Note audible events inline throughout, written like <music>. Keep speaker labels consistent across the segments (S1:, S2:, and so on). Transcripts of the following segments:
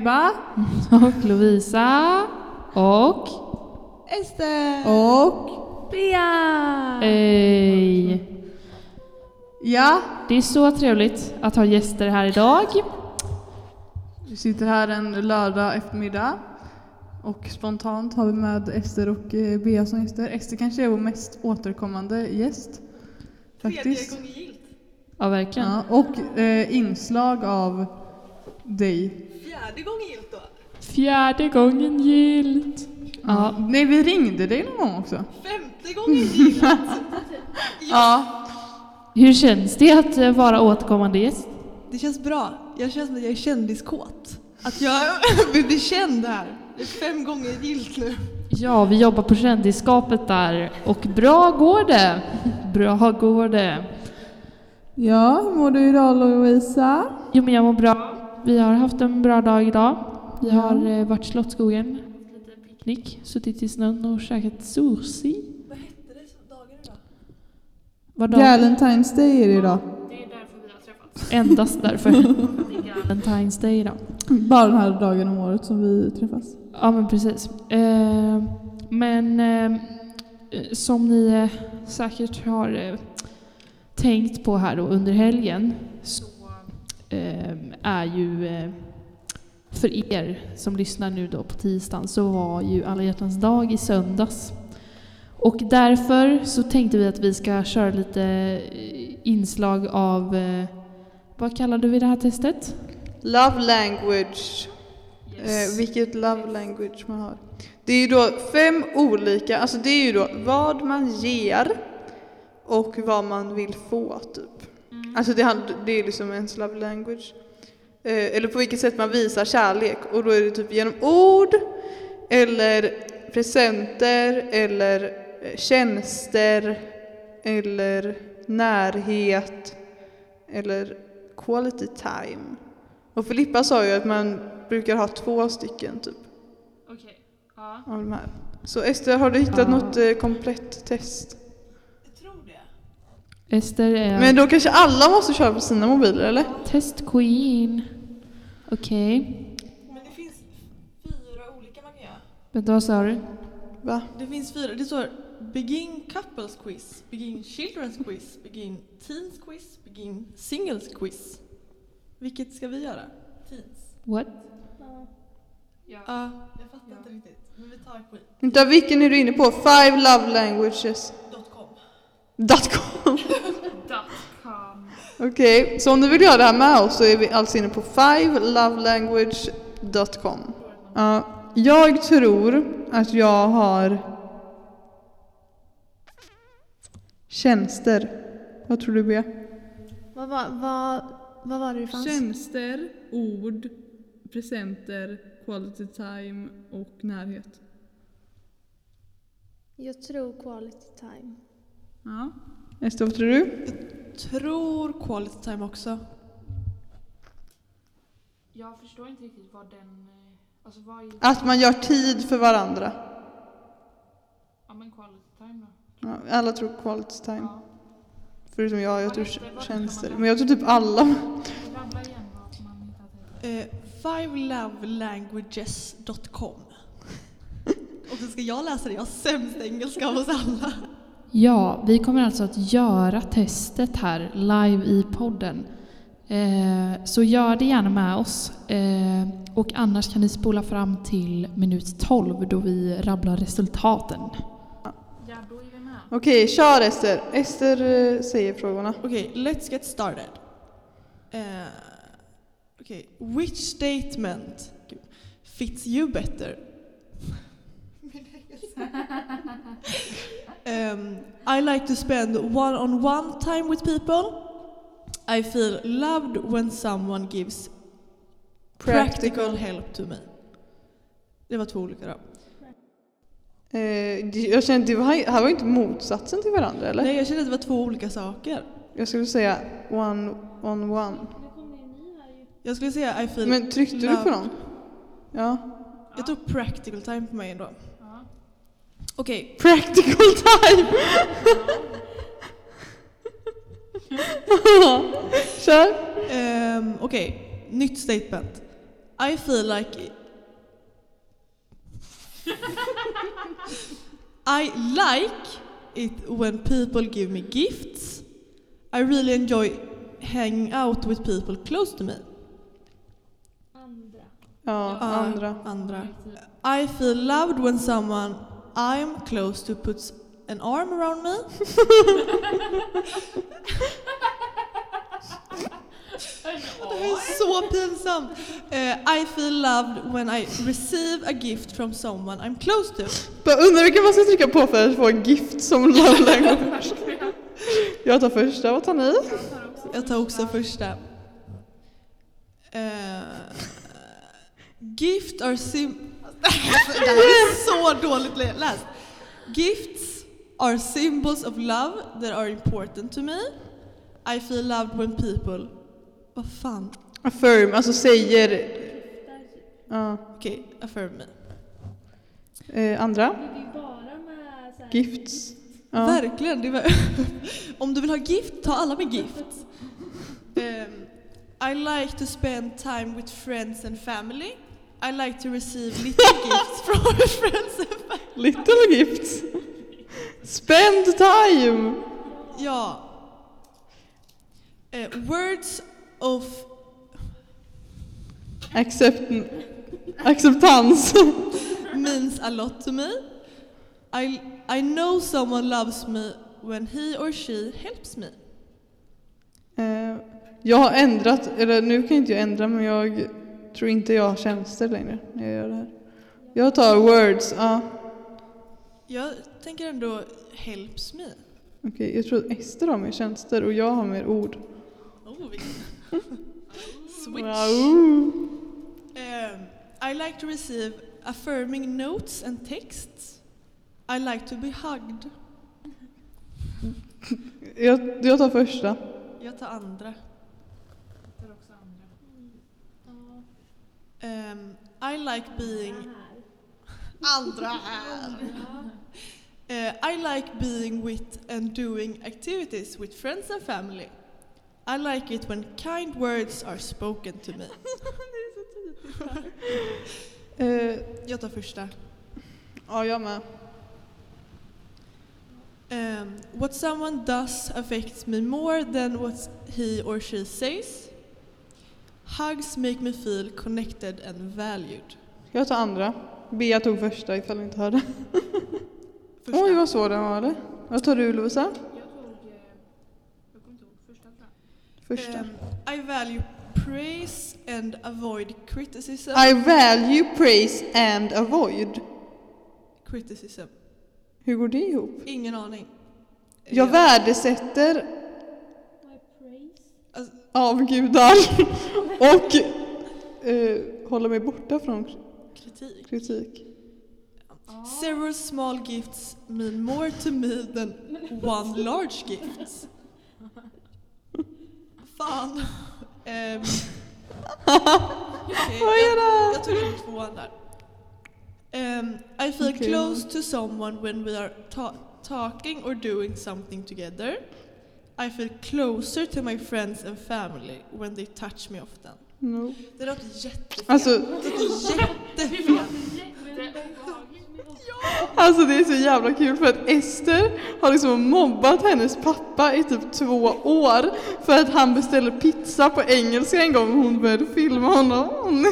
S1: Ebba.
S2: Och Lovisa. Och...
S3: Ester!
S1: Och
S3: Bea!
S2: Ej.
S1: ja,
S2: Det är så trevligt att ha gäster här idag.
S1: vi sitter här en lördag eftermiddag. Och spontant har vi med Ester och eh, Bea som gäster. Ester kanske är vår mest återkommande gäst. Faktiskt.
S3: gången gillt.
S2: Ja, verkligen.
S1: Ja, och eh, inslag av dig.
S3: Fjärde gången gillt då.
S2: Fjärde gången gillt. Ja.
S1: Nej, vi ringde dig någon gång också.
S3: Femte gången gillt. <laughs>
S1: Ja.
S2: Hur känns det att eh, vara återkommande gäst?
S3: Det känns bra. Jag känns som att jag är kändiskåt. Att jag <laughs> vill bli känd här. Det är fem gånger gillt nu.
S2: Ja, vi jobbar på kändisskapet där och bra går det. Bra går det.
S1: Ja, hur mår du idag Lovisa?
S2: Jo, men jag mår bra. Vi har haft en bra dag idag. Vi har eh, varit i Slottsskogen, lite picknick, suttit i snön och käkat sushi.
S3: Vad hette det dagen idag?
S2: Vad?
S1: Valentine's Day är det idag.
S2: Det är därför vi har träffats. Endast <laughs> därför. Det är Valentine's Day idag. <laughs>
S1: Bara den här dagen om året som vi träffas.
S2: Ja, men precis. Eh, men eh, som ni eh, säkert har tänkt på här då under helgen så är ju eh, för er som lyssnar nu då på tisdagen så var ju alla hjärtans dag i söndags. Och därför så tänkte vi att vi ska köra lite eh, inslag av, eh, vad kallade vi det här testet?
S4: Love language. Eh, vilket love language man har. Det är ju då fem olika, alltså det är ju då vad man ger och vad man vill få typ. Alltså det, hand- det är liksom ens love language. Eh, eller på vilket sätt man visar kärlek och då är det typ genom ord eller presenter eller eh, tjänster eller närhet eller quality time. Och Filippa sa ju att man brukar ha två stycken typ
S2: Okej. Ja.
S4: av de här. Så Ester, har du hittat
S2: Ja.
S4: något eh, komplett test?
S2: Ester är
S4: Men då kanske alla måste köra på sina mobiler eller?
S2: test queen. Okej.
S3: Men det finns fyra olika man kan göra.
S2: Vänta, vad sa du?
S4: Va?
S3: Det finns fyra. Det står Begin Couples Quiz, Begin Children's Quiz, Begin Teens Quiz, Begin Singles Quiz. Vilket ska vi göra? Teens.
S2: What?
S3: Ja, jag fattar inte riktigt. Men vi tar queen.
S4: Vänta, vilken är du inne på? Five love languages.
S3: Dot com. <laughs>
S4: Dot com. Okej, så om du vill göra det här med oss så är vi alltså inne på fivelovelanguage.com. Ja, jag tror att jag har tjänster. Vad tror du Bea?
S5: Vad var, vad, vad var det det fanns?
S1: Tjänster, ord, presenter, quality time och närhet.
S5: Jag tror quality time.
S1: Ja.
S4: Ester, vad tror du?
S3: Tror quality time också.
S2: Jag förstår inte riktigt vad den... Alltså vad är...
S4: Att man gör tid för varandra.
S2: Ja men quality time då.
S4: Ja, alla tror quality time.
S2: Ja.
S4: Förutom jag, jag tror tjänster. Men jag tror typ alla.
S2: I.
S3: Eh, fivelovelanguages.com. <laughs> Och så ska jag läsa det. Jag har sämst engelska av oss alla.
S2: Ja, vi kommer alltså att göra testet här live i podden. Eh, så gör det gärna med oss. Eh, och annars kan ni spola fram till minut 12 då vi rabblar resultaten. Ja, då är vi med.
S4: Okej, kör Ester. Ester eh, säger frågorna.
S3: Okej, let's get started. Eh, Okej, which statement fits you better? Um, I like to spend one-on-one time with people. I feel loved when someone gives practical help to me. Det var två olika då.
S4: Eh, jag kände, det var, här var inte motsatsen till varandra eller?
S3: Nej, jag kände att det var två olika saker.
S4: Jag skulle säga one on one.
S3: Jag skulle säga I feel
S4: Men tryckte du
S3: love-
S4: på någon? Ja.
S3: Jag tog practical time på mig ändå. Okej, <laughs>
S4: Practical time! Kör!
S3: ehm, okej. nytt statement. I feel like I like it when people give me gifts. I really enjoy hanging out with people close to me.
S5: Andra.
S4: Ja,
S3: Ja,
S4: andra.
S3: Andra. I feel loved when someone I'm close to puts an arm around me. <laughs> Det här är så pinsamt. Eh, I feel loved when I receive a gift from someone I'm close to.
S4: Jag undrar vilken man ska trycka på för att få en gift som <laughs> love language. Jag tar första, vad tar ni?
S3: Jag tar också första. Eh, gift are sim... det här är så dåligt lä- läst. Gifts are symbols of love that are important to me. I feel loved when people... Vad fan?
S4: Affirm, alltså säger... Ja.
S3: Okej, affirm me.
S4: Eh, andra? Gifts. Ja.
S3: Verkligen. Var <laughs> Om du vill ha gift, ta alla med gift. Ehm, I like to spend time with friends and family. I like to receive little <laughs> gifts from my friends and family.
S4: Little gifts. Spend time!
S3: Ja. Eh, words of...
S4: Accept, acceptans. <laughs>
S3: means a lot to me. I, I know someone loves me when he or she helps me.
S4: Eh, jag har ändrat, eller nu kan inte jag ändra men jag tror inte jag har tjänster längre när jag gör det här. Jag tar words, ja.
S3: Jag tänker ändå helps me.
S4: Okej, jag tror att Ester har mer tjänster och jag har mer ord.
S3: Oh. <laughs> Switch.
S4: Wow.
S3: Um, I like to receive affirming notes and texts. I like to be hugged. <laughs>
S4: Jag, jag tar första.
S3: Jag tar andra. Um, I like being... Andra här. Uh, I like being with and doing activities with friends and family. I like it when kind words are spoken to me. <laughs> <laughs>
S4: Eh,
S3: Jag tar första.
S4: ja, jag med.
S3: Um, what someone does affects me more than what he or she says. Hugs make me feel connected and valued.
S4: Jag tar andra. Bea tog första ifall ni inte hörde. <laughs> Oj, vad svår den var det. Vad tar du Lovisa?
S2: Jag tog... Jag kommer inte ihåg första.
S4: Första.
S3: Um, I value praise and avoid criticism.
S4: I value, praise and avoid.
S3: criticism.
S4: Hur går det ihop?
S3: Ingen aning.
S4: Jag
S3: Ja.
S4: värdesätter avgudar <laughs> och eh, håller mig borta från
S3: kritik.
S4: kritik.
S3: Several small gifts mean more to me than one large gift. Fan. Ehm, <laughs>
S4: Vad är
S3: jag, jag tog in tvåan där. Ehm, I feel
S4: Okej.
S3: close to someone when we are ta- talking or doing something together. I feel closer to my friends and family when they touch me often.
S4: No.
S3: Det låter jättefel.
S4: Alltså,
S3: Det låter jättefel. <laughs>
S4: alltså det är så jävla kul för att Ester har liksom mobbat hennes pappa i typ två år för att han beställde pizza på engelska en gång och hon började filma honom.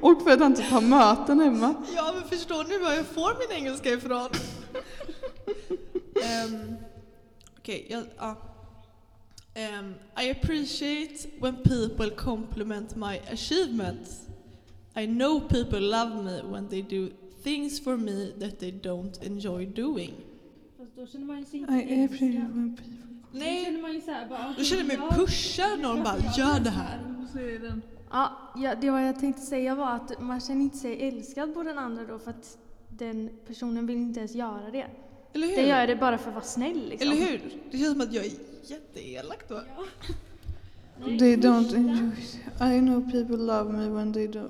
S4: Och för att han typ har möten hemma.
S3: Ja, men förstår ni var jag får min engelska ifrån? um, <laughs> Okej, jag- ja. Ehm, I appreciate when people compliment my achievements. I know people love me when they do things for me that they don't enjoy doing.
S5: Fast då känner man ju sig inte
S4: I appreciate when people-
S5: Då
S3: Nej,
S5: känner man ju såhär bara...
S3: då känner jag mig pushad någon bara gör det här.
S6: Ja, ja, det var jag tänkte säga var att man känner inte sig älskad på den andra då för att den personen vill inte ens göra det.
S3: Eller hur?
S6: Den gör det bara för att vara snäll liksom.
S3: Eller hur? Det känns som att jag är jätteelak då.
S4: They don't enjoy. I know people love me when they do,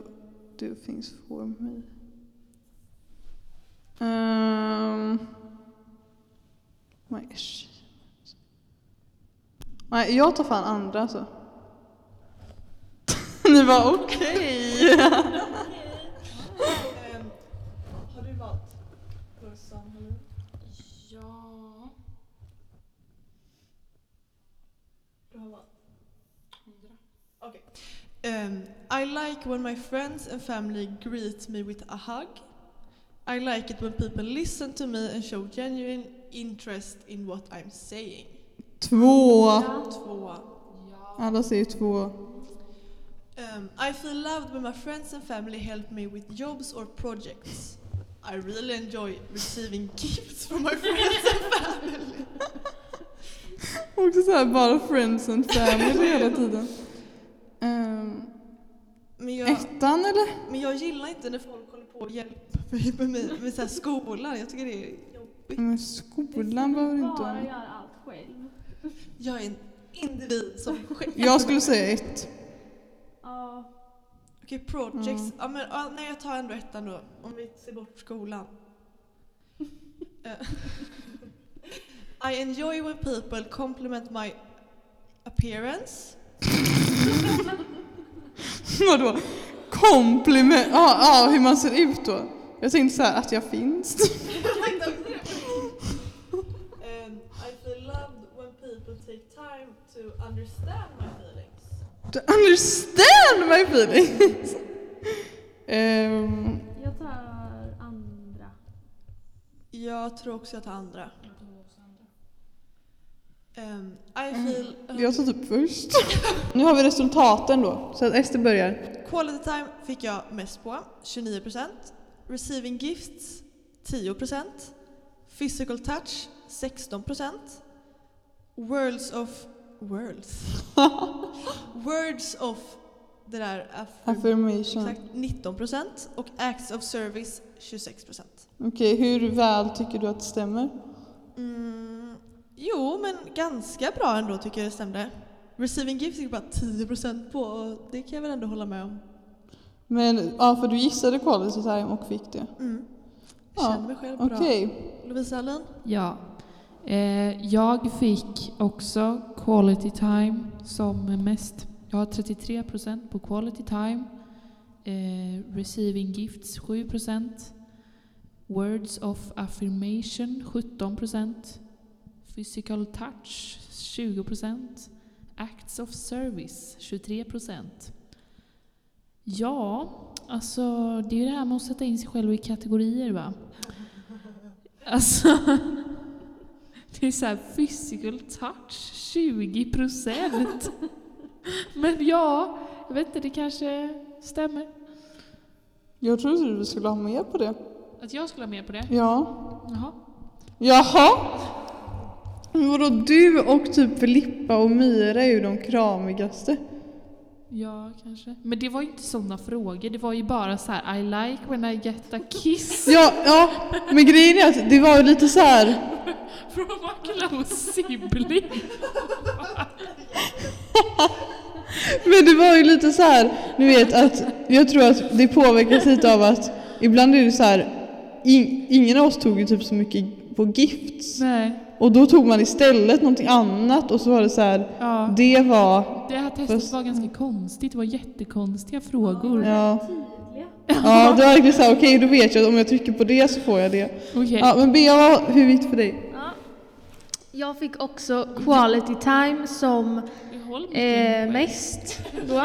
S4: do things for me. Um, my Nej, jag tar fan andra alltså. <laughs> Ni var okej. <laughs>
S3: Ehm, Ehm, I like when my friends and family greet me with a hug. I like it when people listen to me and show genuine interest in what I'm saying.
S4: Två.
S3: Två.
S4: Alla säger två.
S3: Um, I feel loved when my friends and family help me with jobs or projects. I really enjoy receiving <laughs> gifts from my friends and family. <laughs>
S4: Också så här bara friends and family hela tiden. <laughs> Ehm,
S3: Men jag,
S4: ettan eller?
S3: men jag gillar inte när folk håller på och hjälper mig <laughs> med, med, med så här skolan. Jag tycker det är jobbigt.
S4: Men skolan behöver inte
S6: bara göra allt själv.
S3: Jag är en individ som <laughs> själv...
S4: Jag skulle säga ett.
S6: Ja,
S3: Okej, projects.
S4: Mm.
S3: Ja, men, ja, nej, jag tar ändå ettan då. Om vi ser bort skolan. <laughs> Eh, I enjoy when people compliment my appearance. <laughs>
S4: Vadå? Kompliment? Ja, ja, hur man ser ut då. Jag tänkte så här att jag finns. <laughs>
S3: And <laughs> I feel loved when people take time to understand my feelings.
S4: To understand my feelings. Ehm,
S6: jag tar andra.
S3: Jag tror också jag tar andra. Um, I feel...
S4: jag tar typ först. Nu har vi resultaten då, så att Ester börjar.
S3: Quality time fick jag mest på, 29%. Receiving gifts, 10%. Physical touch, 16%. Words of... Words? <laughs> Words of... Det där... affirm-
S4: Affirmation.
S3: Exakt, 19%. Och acts of service, 26%.
S4: Okej, hur väl tycker du att det stämmer?
S3: Mm, jo, men ganska bra ändå tycker jag det stämde. Receiving gifts fick bara 10% på och det kan jag väl ändå hålla med om.
S4: Men, ja för du gissade quality time och fick det.
S3: Mm. Jag
S4: Ja,
S3: känner mig själv bra.
S4: Okej.
S3: Lovisa Alin?
S2: Ja. Eh, jag fick också quality time som mest. Jag har 33% på quality time. Eh, receiving gifts 7%. Words of affirmation 17%. Physical touch 20%. Acts of service 23%. Ja, alltså det är ju det här med att sätta in sig själv i kategorier va. Alltså, <laughs> det är så här physical touch 20%. Men ja, jag vet inte, det kanske stämmer.
S4: Jag trodde du skulle ha med på det.
S2: Att jag skulle ha med på det?
S4: Ja.
S2: Jaha.
S4: Jaha? Men vadå, du och typ Filippa och Myra är ju de kramigaste.
S2: Ja, kanske. Men det var ju inte sådana frågor. Det var ju bara så här I like when I get a kiss <laughs>
S4: Ja, ja, men grejen är att det var ju lite så här. <laughs>
S2: from a close sibling. <laughs>
S4: Men det var ju lite så här, ni vet att jag tror att det påverkas lite av att ibland är det så här, in, ingen av oss tog ju typ så mycket på gifts.
S2: Nej.
S4: Och då tog man istället någonting annat och så var det så här,
S2: Ja.
S4: det var,
S2: Det här testet
S4: Fast-
S2: var ganska konstigt. Det var jättekonstiga frågor.
S4: ja, ja <laughs> det var verkligen så här, okej då vet jag att om jag trycker på det så får jag det.
S2: Okej.
S4: Ja men Bea, hur gick det för dig?
S6: Ja. Jag fick också quality time som eh, mest då.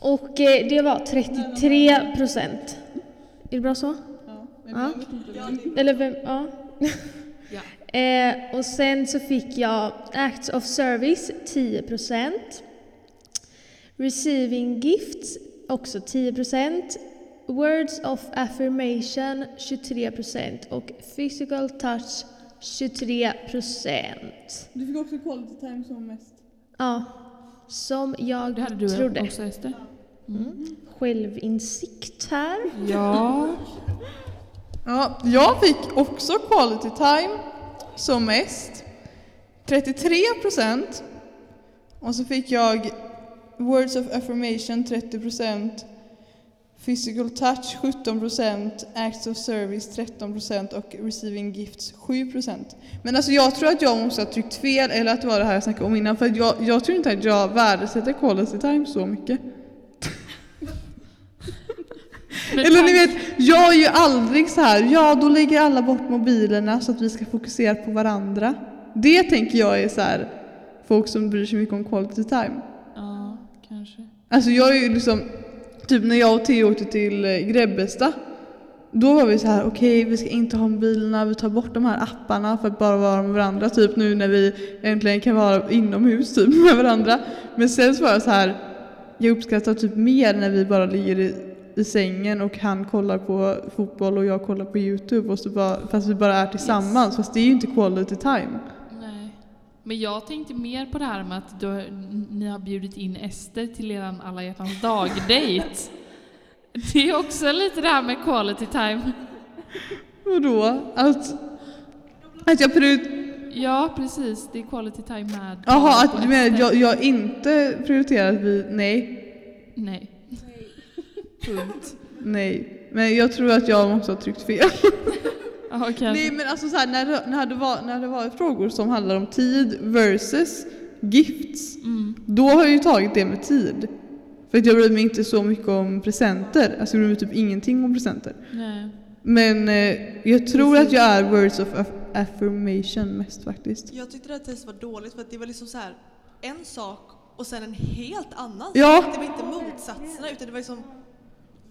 S6: Och eh, det var 33 procent. Är det bra så? Ja. Eller vem? Ja.
S2: Ja.
S6: Eh, och sen så fick jag Acts of Service 10 procent. Receiving Gifts också 10 procent. Words of Affirmation 23 procent och Physical Touch 23 procent.
S4: Du fick också quality time som mest.
S6: Ja, som jag
S2: Det hade du
S6: trodde.
S2: också Ester?
S6: Mm. Självinsikt här.
S2: Ja. <laughs>
S4: Ja, jag fick också quality time som mest. 33 procent. Och så fick jag words of affirmation 30 procent. Physical touch 17 procent, acts of service 13 procent och receiving gifts 7 procent. Men alltså jag tror att jag måste ha tryckt fel eller att det var det här jag snackade om innan för jag, jag tror inte att jag värdesätter quality time så mycket. Eller ni vet, jag är ju aldrig så här, ja då lägger alla bort mobilerna så att vi ska fokusera på varandra. Det tänker jag är så här, folk som bryr sig mycket om quality time.
S2: Ja, kanske.
S4: Alltså jag är ju liksom, typ när jag och Theo åkte till eh, Grebbestad, då var vi så här: okej vi ska inte ha mobilerna, vi tar bort de här apparna för att bara vara med varandra, typ nu när vi äntligen kan vara inomhus typ <laughs> med varandra. Men sen så var jag så här, jag uppskattar typ mer när vi bara ligger i, i sängen och han kollar på fotboll och jag kollar på Youtube och så bara, fast vi bara är tillsammans, fast det är ju inte quality time.
S2: Nej. Men jag tänkte mer på det här med att du, ni har bjudit in Ester till er alla hjärtans dag-date. <laughs> Det är också lite det här med quality time.
S4: Och då, att, att jag prioriterar
S2: Ja, precis. Det är quality time med
S4: Jaha, att du menar jag, jag inte prioriterar att vi, nej,
S2: Nej. Punkt.
S4: nej. Men jag tror att jag måste ha tryckt fel. <laughs>
S2: Kanske.
S4: Nej men alltså så här, när, det- när, det var, när det var frågor som handlar om tid versus gifts,
S2: Mm.
S4: då har jag ju tagit det med tid. För att jag bryr mig inte så mycket om presenter, alltså jag bryr mig typ ingenting om presenter.
S2: Nej.
S4: Men eh, jag tror att jag är words of aff- affirmation mest faktiskt.
S3: Jag tyckte det här testet var dåligt för att det var liksom så här en sak och sen en helt annan
S4: Ja.
S3: sak. Det var inte motsatserna utan det var liksom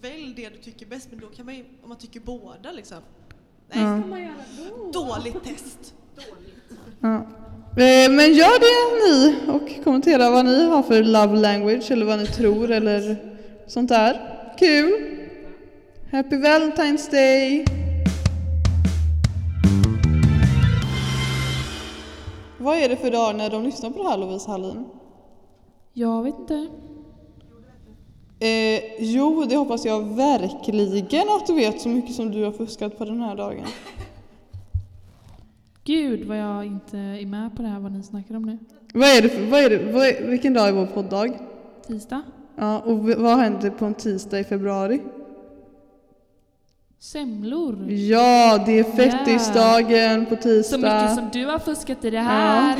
S3: välj det du tycker bäst men då kan man ju, om man tycker båda liksom. Nej,
S4: Ja.
S3: dåligt test.
S4: Ja. Eh, Men gör det ni och kommentera vad ni har för love language eller vad ni tror eller sånt där. Kul! Happy Valentine's Day! Vad är det för dag när de lyssnar på det här Lovisa Hallin?
S2: Jag vet inte.
S4: Eh, jo, det hoppas jag verkligen att du vet så mycket som du har fuskat på den här dagen.
S2: Gud vad jag inte är med på det här vad ni snackar om nu.
S4: Vad är det för, vad är det, vad är, vilken dag är vår podddag?
S2: Tisdag?
S4: Ja, och vad händer på en tisdag i februari?
S2: Semlor.
S4: Ja, det är fettisdagen på tisdag.
S2: Så mycket som du har fuskat i det här.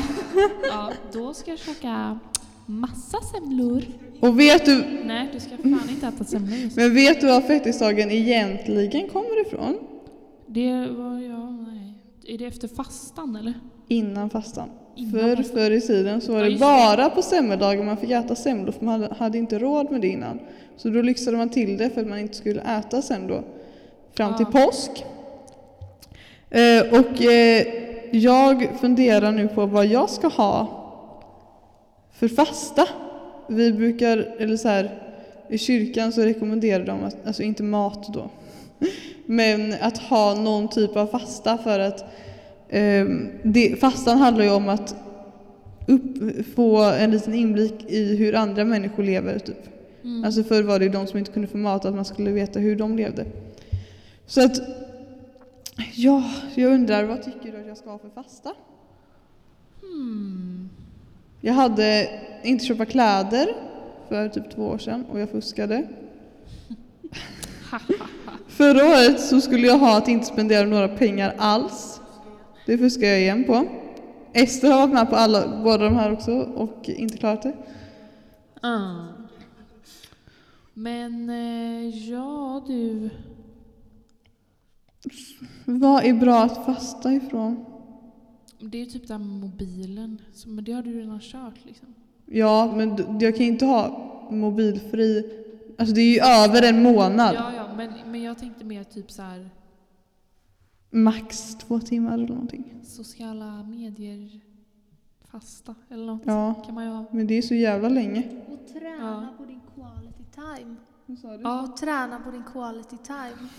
S2: Ja, då ska jag käka massa semlor.
S4: Och vet du,
S2: Nej, du ska fan inte äta semlor just.
S4: men vet du var fettisdagen egentligen kommer ifrån?
S2: Det var jag, nej. Är det efter fastan eller?
S4: Innan fastan.
S2: Innan
S4: Förr,
S2: fastan.
S4: förr i tiden så var
S2: Ja,
S4: det
S2: det.
S4: bara på semmeldagen man fick äta semlor för man hade, inte råd med det innan. Så då lyxade man till det för att man inte skulle äta sen då. Fram till
S2: Ja.
S4: påsk. Eh, och eh, jag funderar nu på vad jag ska ha för fasta. Vi brukar, eller så här, i kyrkan så rekommenderar de, att, alltså inte mat då, <laughs> men att ha någon typ av fasta för att Ehm, det, fastan handlar ju om att upp, få en liten inblick i hur andra människor lever. Typ.
S2: Mm.
S4: Alltså förr var det ju de som inte kunde få mat, att man skulle veta hur de levde. Så att, ja, jag undrar vad tycker du att jag ska ha för fasta?
S2: Hmm.
S4: Jag hade inte köpa kläder för typ två år sedan och jag fuskade. <laughs> Förra året så skulle jag ha att inte spendera några pengar alls. Det fuskar jag igen på. Ester har varit med på alla, båda de här också och inte klarat det.
S2: Ah. Men eh, ja du.
S4: Vad är bra att fasta ifrån?
S2: Det är ju typ med mobilen. Så, men det har du redan kört liksom.
S4: Ja, men jag kan ju inte ha mobilfri. Alltså det är ju över en månad.
S2: Ja, ja, men, men jag tänkte mer typ så här
S4: Max två timmar eller någonting.
S2: sociala medier fasta eller något.
S4: Ja,
S2: Kan man ju ha.
S4: men det är så jävla länge.
S6: Och träna på din quality time.
S4: Vad sa du?
S2: Ja,
S6: Och träna på din quality time.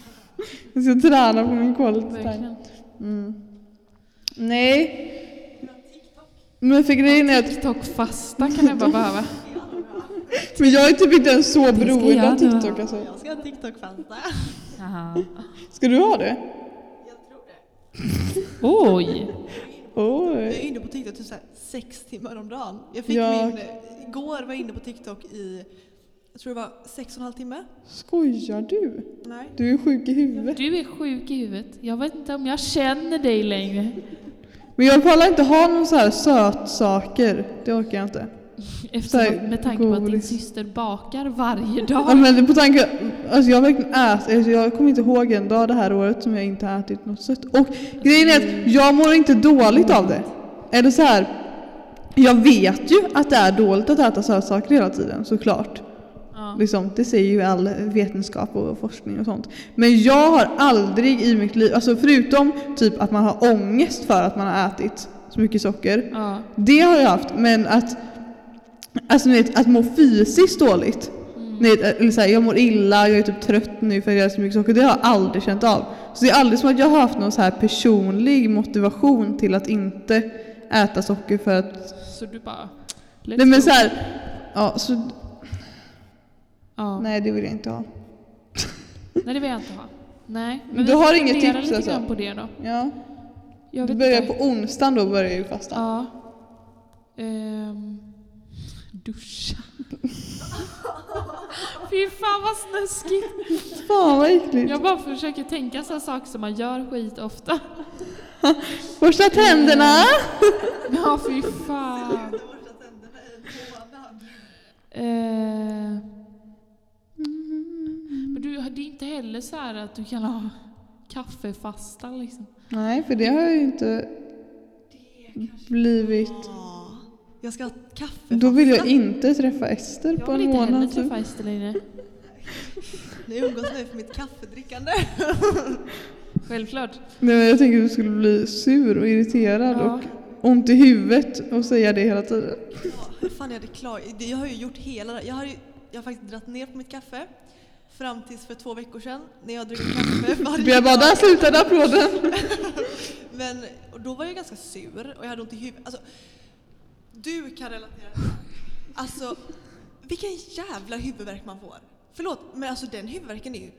S4: Jag ska träna på min quality time. Mm. Nej. Men för grejen är att
S2: TikTok-fasta kan jag bara behöva. <laughs>
S4: men jag är typ inte ens så beroende
S2: jag
S4: av. TikTok alltså.
S3: Jag ska ha TikTok-fanta.
S2: Aha.
S4: Ska du ha det? <laughs>
S2: Oj!
S3: Jag är
S4: Oj.
S3: inne på TikTok typ så här sex timmar om dagen. Jag fick
S4: Ja.
S3: min, igår var jag inne på TikTok i jag tror det var sex och en halv timme.
S4: Skojar du?
S3: Nej.
S4: Du är sjuk i huvudet.
S2: Du är sjuk i huvudet. Jag vet inte om jag känner dig längre.
S4: Men jag pallar inte ha någon så här sötsaker. Det orkar jag inte.
S2: Eftersom,
S4: här,
S2: med tanke på att din
S4: godis.
S2: syster bakar varje
S4: Ja,
S2: dag.
S4: men på tanke, alltså jag verkligen ätit, alltså jag kommer inte ihåg en dag det här året som jag inte har ätit något sött. Och grejen är att jag mår inte dåligt av det. Eller så här, jag vet ju att det är dåligt att äta sötsaker hela tiden, såklart. Liksom, det säger ju all vetenskap och forskning och sånt. Men jag har aldrig i mitt liv, alltså förutom typ att man har ångest för att man har ätit så mycket socker.
S2: Ja.
S4: Det har jag haft, men att, alltså, vet, att må fysiskt dåligt. Ni vet, eller så här, jag mår illa, jag är typ trött nu för att jag äter så mycket socker. Det har jag aldrig känt av. Så det är aldrig som att jag har haft någon så här personlig motivation till att inte äta socker för att...
S2: Så du bara...
S4: Nej men så här, ja, så,
S2: Ja.
S4: nej det vill jag inte ha.
S2: Nej, det vill jag inte ha. Nej.
S4: Du
S2: vi
S4: har inget tips,
S2: lite
S4: alltså?
S2: på det då.
S4: Ja,
S2: Jag
S4: du börjar
S2: inte.
S4: på onsdagen då börjar ju fasta.
S2: Ja. Ehm, duscha. <laughs> Fy fan vad snuskigt.
S4: Fan vad äckligt.
S2: Jag bara försöker tänka så saker som man gör skit ofta.
S4: Borsta tänderna!
S2: Ja, fy fan. Eh, men du, det är inte heller så här att du kan ha kaffefasta liksom.
S4: Nej, för det har jag ju inte blivit.
S3: Ja. Jag ska ha kaffe.
S4: Då vill jag inte träffa Ester
S2: Jag
S4: på
S2: vill
S4: en
S2: inte heller
S4: månad. typ.
S2: träffa Ester längre.
S3: Ni umgås nu för mitt kaffedrickande. <laughs>
S2: Självklart.
S4: Nej, men jag tänker att du skulle bli sur och irriterad
S2: Ja.
S4: och ont i huvudet och säga det hela tiden.
S3: Ja, hur fan jag hade klar... Jag har ju gjort hela det. Jag har, ju, jag har faktiskt dragit ner på mitt kaffe. Fram tills för två veckor sedan när jag druckit kaffe <laughs> varje
S4: Jag bara,
S3: dag.
S4: där slutade applåden. <laughs>
S3: Men och då var jag ganska sur och jag hade ont i huvudet. Alltså, du kan relatera. Alltså, vilken jävla huvudvärk man får. Förlåt, men alltså den huvudvärken är ju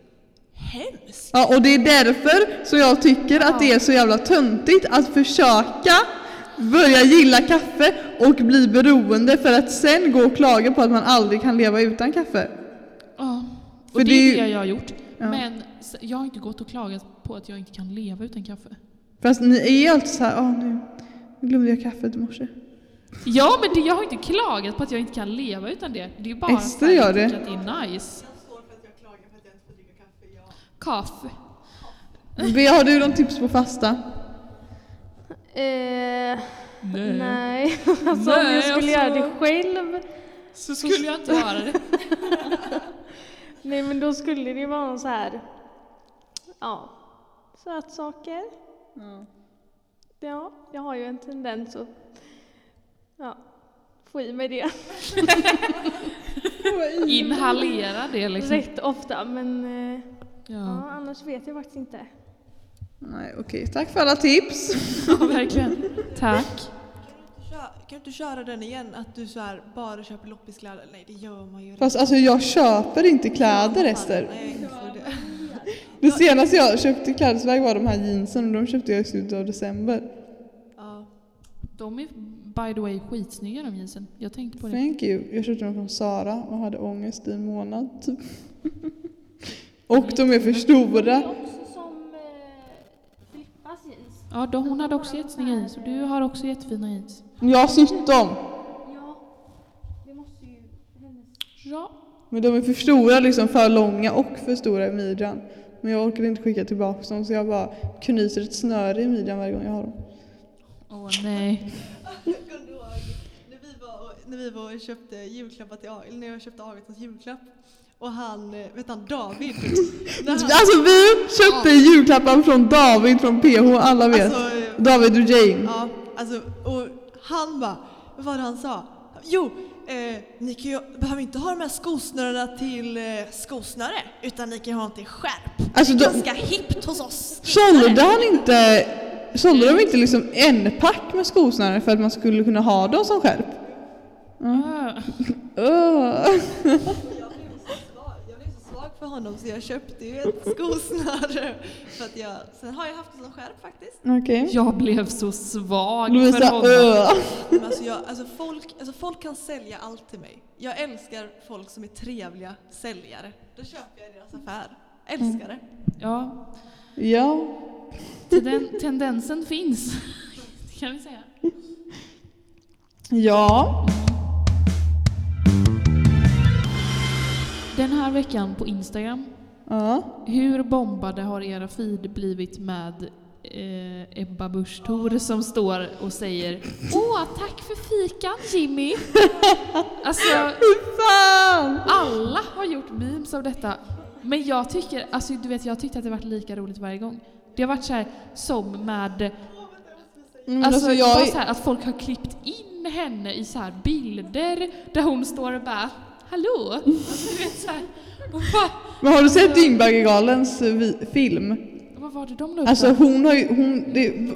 S3: hemsk.
S4: Ja, och det är därför så jag tycker att det är så jävla töntigt att försöka börja gilla kaffe och bli beroende för att sen gå och klaga på att man aldrig kan leva utan kaffe.
S2: Ja. Och det
S4: det är
S2: det jag har gjort.
S4: Ja.
S2: Men jag har inte gått och klagat på att jag inte kan leva utan kaffe.
S4: Fast ni är ju alltid så här, åh nu, nu glömde jag kaffet i morse.
S2: Ja, men det, jag har inte klagat på att jag inte kan leva utan det. Det är bara
S4: Ester gör
S2: jag
S4: det.
S2: tycker att det är nice. Kaffe.
S4: Bea, har du någon tips på fasta?
S6: Eh,
S2: Nej.
S6: nej, <laughs> alltså om jag skulle
S2: alltså-
S6: göra det själv.
S2: Så skulle jag inte göra det.
S6: Nej men då skulle det ju vara så här, ja, sötsaker. Ja, jag har ju en tendens att ja, få i mig det <laughs>
S2: Inhalera det liksom.
S6: rätt ofta men eh, ja,
S2: Ja,
S6: annars vet jag faktiskt inte.
S4: Nej, okej. Tack för alla tips.
S2: ja verkligen. Tack.
S3: Kan du inte köra den igen? Att du så här bara köper loppiskläder? Nej, det gör man ju.
S4: Fast alltså jag köper inte kläder Ester.
S3: Nej, jag insåg det. <laughs>
S4: Det senaste jag köpte i klädesväg var de här jeansen och de köpte jag i slutet av december.
S3: Ja.
S2: De är by the way skitsnygga de jeansen. Jag tänkte på det.
S4: Thank you. Jag köpte dem från Sara och hade ångest i en månad typ. <laughs> Och de är för stora.
S6: också som eh, Filippas jeans.
S2: Ja, då, hon hade också jättesnygga jeans och du har också jättefina jeans.
S4: Jag har sytt dem.
S6: Ja, det måste ju hennes...
S2: Ja.
S4: Men de är för stora, liksom för långa och för stora i midjan. Men jag orkade inte skicka tillbaka dem så jag bara knyter ett snöre i midjan varje gång jag har dem.
S2: Åh nej.
S3: Du ihåg när vi var och, när vi var och köpte julklappar till Agil, när jag köpte Agil hans julklapp och han, eh, vet han David? <laughs> han,
S4: Alltså vi köpte julklappar från David från PH, alla vet.
S3: alltså, eh,
S4: David och Jane.
S3: ja, alltså, och han bara, vad var det han sa? Jo, eh, ni kan ju, behöver inte ha de här skosnörena till eh, skosnöre, utan ni kan ha dem till skärp.
S4: Alltså,
S3: det är ganska hippt hos oss.
S4: Sålde han inte, sålde de inte liksom en pack med skosnören för att man skulle kunna ha dem som skärp?
S2: Ah. <laughs>
S3: honom så jag köpte ju ett <laughs> skosnöre. För att jag, sen har jag haft det som skärp faktiskt.
S4: Okej.
S2: Jag blev så svag för
S4: Lovisa,
S2: honom.
S4: öh.
S3: Men alltså, jag, alltså, folk, alltså folk kan sälja allt till mig. Jag älskar folk som är trevliga säljare. Då köper jag i deras affär. Älskar det.
S2: Ja,
S4: Ja.
S2: tenden, tendensen finns. <laughs> kan vi säga.
S4: Ja.
S2: Den här veckan på Instagram,
S4: Ja.
S2: hur bombade har era feed blivit med eh, Ebba Busch Thor som står och säger Åh, tack för fikan Jimmy! <laughs> alltså,
S4: Fan!
S2: alla har gjort memes av detta. Men jag tycker, alltså du vet jag tyckte att det varit lika roligt varje gång. Det har varit så här som med,
S4: Mm,
S2: alltså,
S4: alltså, jag,
S2: här, att folk har klippt in henne i så här bilder där hon står och bara Hallå! Alltså du vet så här, bara,
S4: men har du sett Dyngbaggegalens eh, film?
S2: vad var det de la upp
S4: Alltså hon har ju, hon, det,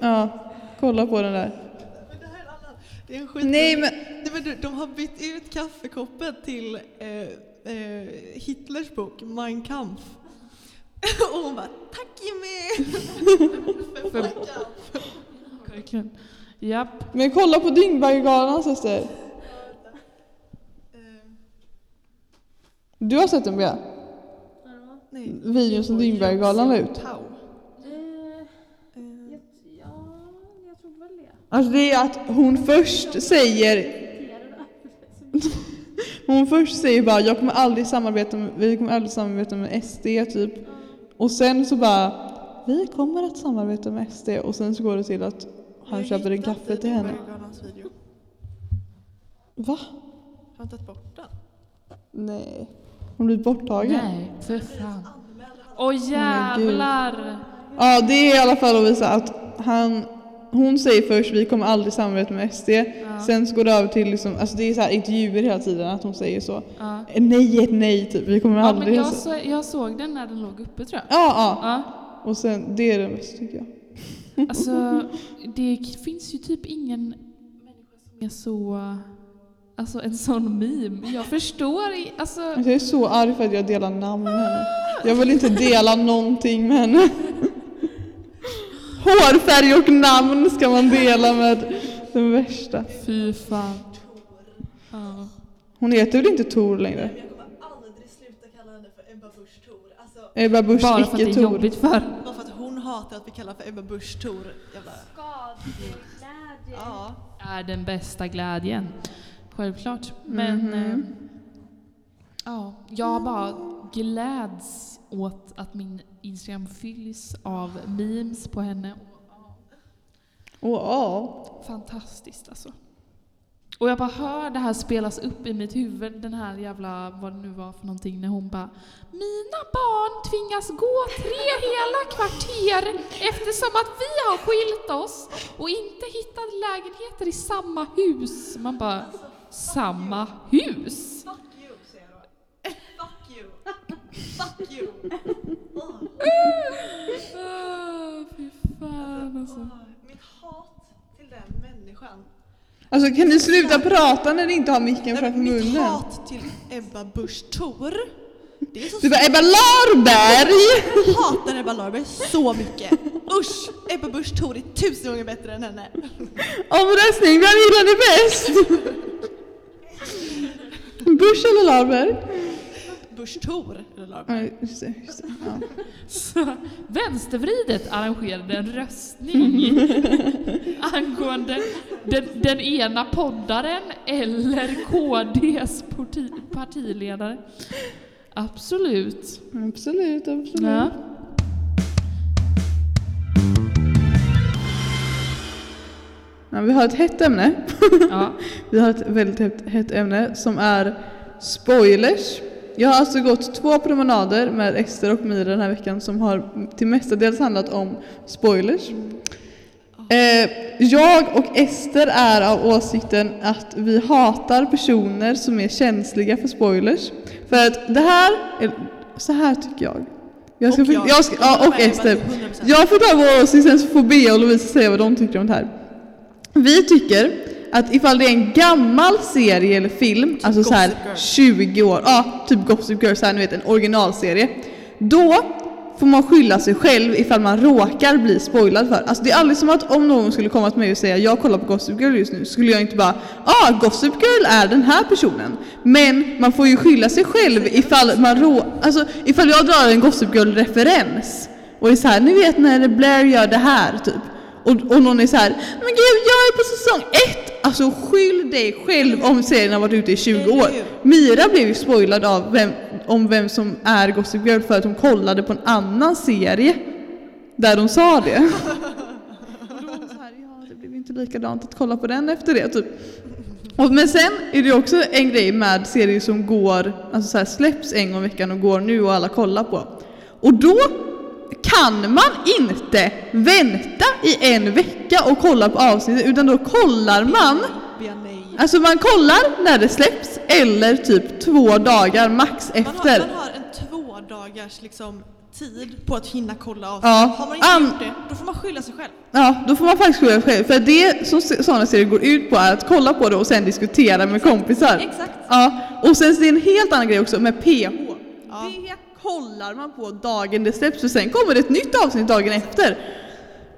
S4: ja, kolla på den där.
S3: Men det här är en annan. Det är en skit.
S4: Nej men,
S3: Nej, men du, de har bytt ut kaffekoppen till eh, eh, Hitlers bok Mein Kampf. <laughs> Och hon bara Tack Jimmy! för Mein Kampf.
S2: Verkligen. Japp.
S4: men kolla på Dyngbaggegalan syster. Du har sett den Bea?
S3: nej.
S4: Videon som Dyngbaggegalan la ut.
S6: Eh,
S3: Eh,
S6: ja, jag tror väl det.
S4: Alltså det är att hon först säger <laughs> Hon först säger bara jag kommer aldrig samarbeta med, vi kommer aldrig samarbeta med SD typ. Och sen så bara vi kommer att samarbeta med SD och sen så går det till att han köper en kaffe till henne.
S3: Video.
S4: Va?
S3: Har han tagit bort den?
S4: Nej. Hon blir borttagen.
S2: Nej, för fan. Åh jävlar!
S4: Ja det är i alla fall att visa att han hon säger först vi kommer aldrig samarbeta med SD. Sen så går det över till liksom, alltså det är så här intervjuer hela tiden att hon säger så.
S2: Ja.
S4: Ett nej är ett nej typ, vi kommer
S2: Ja,
S4: aldrig...
S2: men jag,
S4: så,
S2: jag såg den när den låg uppe tror jag.
S4: ja, ja.
S2: Ja.
S4: Och sen, det är det bästa tycker jag.
S2: Alltså, <laughs> det finns ju typ ingen människa som är så... Alltså en sån meme. Jag förstår alltså...
S4: Jag är så arg för att jag delar namn med henne. Jag vill inte dela någonting med henne. Hårfärg och namn ska man dela med den värsta.
S2: Fy fan. Ja.
S4: Hon heter väl inte Tor längre?
S3: Jag kommer aldrig sluta kalla henne för Ebba Busch Thor. Alltså,
S4: Ebba Busch,
S2: Bara för att det är
S4: Tor.
S2: jobbigt för...
S3: bara för att hon hatar att vi kallar för Ebba Busch Thor. Jävla...
S6: Skadlig glädje.
S3: Ja.
S2: Är den bästa glädjen. Självklart. Men...
S4: Mhm.
S2: Eh, ja, jag bara gläds åt att min Instagram fylls av memes på henne.
S4: Åh, ja.
S2: Fantastiskt alltså. Och jag bara hör det här spelas upp i mitt huvud, den här jävla, vad det nu var för någonting, när hon bara Mina barn tvingas gå tre hela kvarter eftersom att vi har skilt oss och inte hittat lägenheter i samma hus. Man bara, samma hus?
S3: Fuck you, säger jag då. Fuck you. Fuck you. Åh,
S2: Ah, fy fan alltså.
S3: åh. Mitt hat till den människan.
S4: Alltså kan ni sluta prata när ni inte har micken framför
S3: men Mitt
S4: munnen?
S3: hat till Ebba Busch Thor. Det är så
S4: Du bara Ebba Larberg!
S3: Jag hatar Ebba Larberg så mycket. Usch! Ebba Busch Thor är tusen gånger bättre än henne.
S4: Omröstning, vem gillar ni bäst? Bush eller Larberg?
S3: Busch Thor eller Larberg.
S4: Ja, just det, just det. Ja.
S2: Så, Vänstervridet arrangerade en röstning <laughs> angående den, den ena poddaren eller KDs parti, partiledare. Absolut.
S4: Absolut, absolut.
S2: Ja.
S4: Vi har ett hett ämne.
S2: Ja. <laughs>
S4: Vi har ett väldigt hett, hett ämne som är spoilers. Jag har alltså gått två promenader med Ester och Mira den här veckan som har till mestadels handlat om spoilers. Eh, jag och Ester är av åsikten att vi hatar personer som är känsliga för spoilers. För att det här, är, så här tycker jag. Jag ska,
S3: Och
S4: för-
S3: jag.
S4: jag ska, ja, och
S3: Jag
S4: Ester.
S3: 100%.
S4: Jag får ta vår åsikt, sen så får Bea och Lovisa säga vad de tycker om det här. Vi tycker att ifall det är en gammal serie eller film, alltså så här
S3: Gossip Girl.
S4: 20 år, ja typ Gossip Girl, så här, ni vet en originalserie. Då får man skylla sig själv ifall man råkar bli spoilad för. Alltså det är aldrig som att om någon skulle komma till mig och säga jag kollar på Gossip Girl just nu, skulle jag inte bara ah Gossip Girl är den här personen. Men man får ju skylla sig själv ifall man rå, alltså ifall jag drar en Gossip Girl referens och är så här, ni vet när Blair gör det här typ. Och, och någon är så här, men gud jag är på säsong ett! Alltså skyll dig själv om serien har varit ute i 20 år. Mira blev ju spoilad av vem, om vem som är Gossip Girl för att hon kollade på en annan serie där de sa det. <laughs> Inte likadant att kolla på den efter det typ. Och, men sen är det också en grej med serier som går, alltså så här, släpps en gång i veckan och går nu och alla kollar på. Och då kan man inte vänta i en vecka och kolla på avsnittet utan då kollar man. Alltså man kollar när det släpps eller typ två dagar max
S3: Man har,
S4: efter.
S3: man har en två dagars liksom, tid på att hinna kolla av.
S4: Ja.
S3: Har man inte
S4: Am-
S3: gjort det, då får man skylla sig själv.
S4: Ja, då får man faktiskt skylla sig själv. För det som sådana serier går ut på är att kolla på det och sen diskutera med kompisar.
S3: Exakt.
S4: Ja, och sen så är det en helt annan grej också med PH.
S3: Ja.
S4: Kollar man på dagen det släpps och sen kommer det ett nytt avsnitt dagen efter.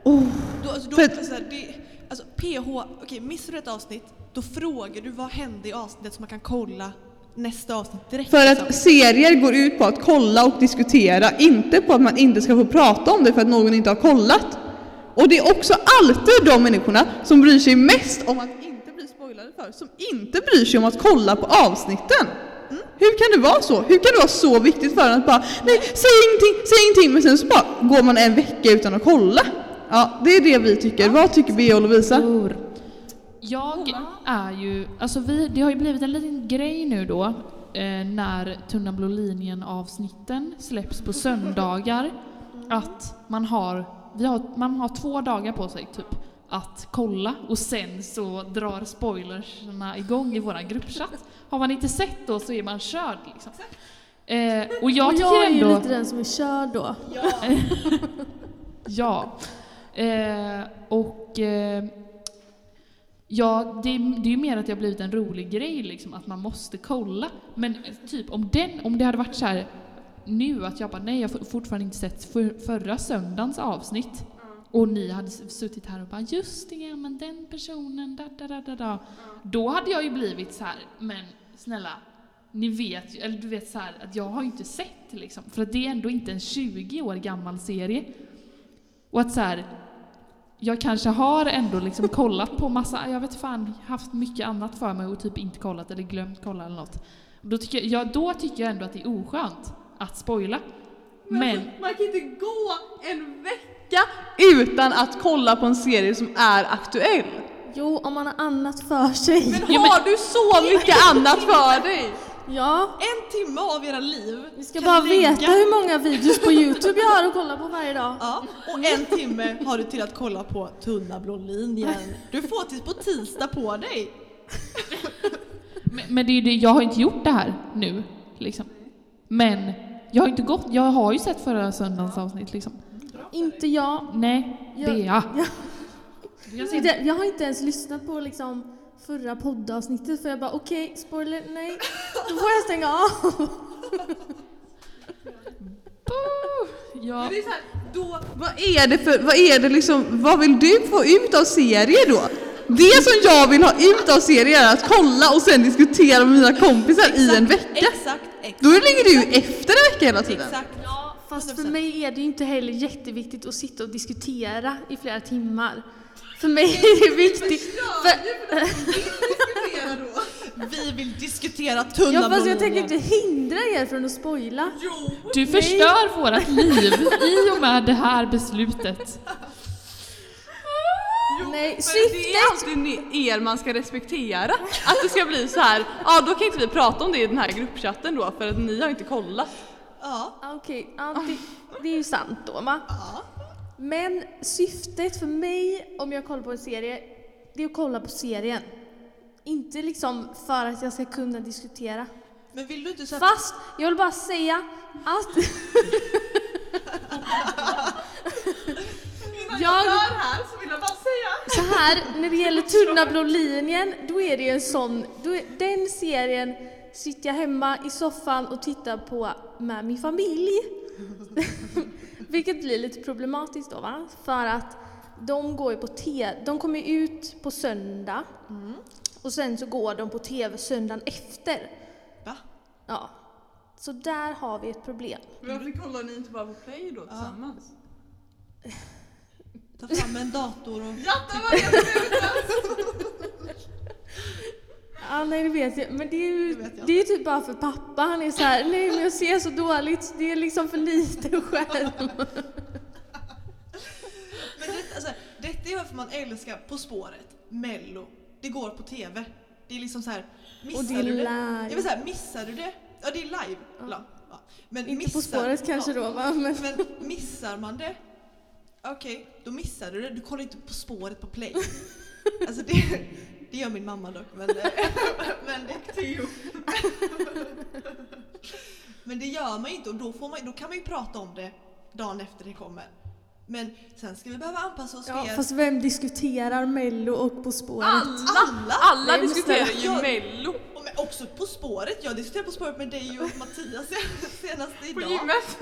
S4: Oh.
S3: Då, alltså, då,
S4: För
S3: så här, det, alltså, PH, okej missar du ett avsnitt, då frågar du vad hände i avsnittet så man kan kolla nästa avsnitt direkt.
S4: För
S3: liksom.
S4: att serier går ut på att kolla och diskutera, inte på att man inte ska få prata om det för att någon inte har kollat. Och det är också alltid de människorna som bryr sig mest om att inte bli spoilade för, som inte bryr sig om att kolla på avsnitten. Hur kan det vara så? Hur kan det vara så viktigt för en att bara, nej, säg ingenting, säg ingenting, men sen så bara går man en vecka utan att kolla. Ja, det är det vi tycker. Vad tycker Bea och Lovisa?
S2: Jag är ju, alltså vi, det har ju blivit en liten grej nu då eh, när Tunna blå linjen avsnitten släpps på söndagar. Att man har, vi har, man har två dagar på sig typ att kolla och sen så drar spoilersna igång i våran gruppchatt. Har man inte sett då så är man körd liksom. Eh, och jag
S6: och jag är ju
S2: ändå...
S6: lite den som är körd då.
S2: Ja. <laughs> Eh, och eh, ja, det, är- det är ju mer att det har blivit en rolig grej liksom, att man måste kolla. Men typ om, den, om det hade varit så här nu att jag bara nej jag har fortfarande inte sett för, förra söndagens avsnitt. Och ni hade suttit här och bara just det, ja, men den personen, da, da, da, da, da. Då hade jag ju blivit så här, men snälla, ni vet ju, eller du vet så här, att jag har ju inte sett liksom. För att det är ändå inte en 20 år gammal serie. Och att så här, jag kanske har ändå liksom kollat på massa, jag vet fan, haft mycket annat för mig och typ inte kollat eller glömt kolla eller något. Då tycker jag, ja, då tycker jag ändå att det är oskönt att spoila. Men,
S4: Man kan inte gå en vecka utan att kolla på en serie som är aktuell.
S6: Jo, om man har annat för sig.
S4: Men har du så mycket annat för dig?
S6: Ja,
S3: En timme av era liv
S6: vi ska bara
S3: lägga-
S6: veta hur många videos på Youtube jag har att kolla på varje dag.
S3: Ja, och en timme har du till att kolla på Tunna blå linjen. Du får tills på tisdag på dig.
S2: men, men det är ju det, jag har inte gjort det här nu. Liksom. Men jag har inte gått, jag har ju sett förra söndagens avsnitt liksom.
S6: Inte jag.
S2: Nej,
S6: Jag-
S2: Bea.
S6: jag-
S2: Jag ser-
S6: Det- Jag har inte ens lyssnat på liksom förra poddavsnittet för jag bara okej, spoiler, nej. Då får jag stänga av. <laughs>
S2: Ja.
S4: Det är så här, då, vad är det för, vad är det liksom, vad vill du få ut av serier då? Det som jag vill ha ut av serier är att kolla och sen diskutera med mina kompisar i en vecka.
S3: Exakt, exakt.
S4: Då ligger du ju efter en vecka hela tiden.
S3: Exakt.
S6: Ja, fast för mig är det ju inte heller jätteviktigt att sitta och diskutera i flera timmar. För mig är det viktigt. För,
S3: Vi vill diskutera Tunna
S6: ja, fast jag tänker inte hindra er från att spoila.
S2: Du förstör vårt liv i och med det här beslutet.
S6: Nej,
S4: Det är
S6: syftet!
S4: alltid er man ska respektera. Att det ska bli så här, ja då kan inte vi prata om det i den här gruppchatten då för att ni har inte kollat.
S3: Ja.
S6: Ja, Okej, ja, det, det är ju sant då va? Men syftet för mig om jag kollar på en serie, det är att kolla på serien. Inte liksom för att jag ska kunna diskutera.
S3: Men vill du inte så
S6: Fast jag vill bara säga att... jag,
S4: här så vill jag bara säga.
S6: så här, när det gäller tunna blå linjen, då är det ju en sån, är, den serien sitter jag hemma i soffan och tittar på med min familj. Vilket blir lite problematiskt då va? För att de går ju på te, de kommer ut på söndag och sen så går de på TV söndagen efter.
S3: Va?
S6: Ja. Så där har vi ett problem.
S4: Varför kollar ni inte bara på play då tillsammans?
S3: Ta fram en dator och...
S6: Ja, <laughs> nej det vet jag. Men det är ju,
S3: Det
S6: det är typ bara för pappa. Han är så här, nej men jag ser så dåligt. Det är liksom för lite skärm. <laughs>
S3: Men det, alltså, detta är varför man älskar På spåret, Mello. Det går på TV. Det är liksom så här, missar
S6: Och det är
S3: du det?
S6: live.
S3: Jag vill säga, missar du det? Ja, det är live. Ja. Ja. Men
S6: Inte På
S3: missar-
S6: spåret kanske
S3: ja.
S6: då va? Men,
S3: Men missar man det, okej, då missar du det. Du kollar inte På spåret på play. <laughs> Alltså det, det gör min mamma dock, men, <laughs> men det Men det gör man inte och då, får man, då kan man ju prata om det dagen efter det kommer. Men sen ska vi behöva anpassa oss
S6: ja,
S3: mer.
S6: fast vem diskuterar Mello och På spåret?
S3: Alla!
S4: Alla
S6: men
S4: diskuterar ju mello
S3: Och men också På spåret. Jag diskuterade På spåret med dig och Mattias senast
S4: på
S3: idag.
S4: gymmet.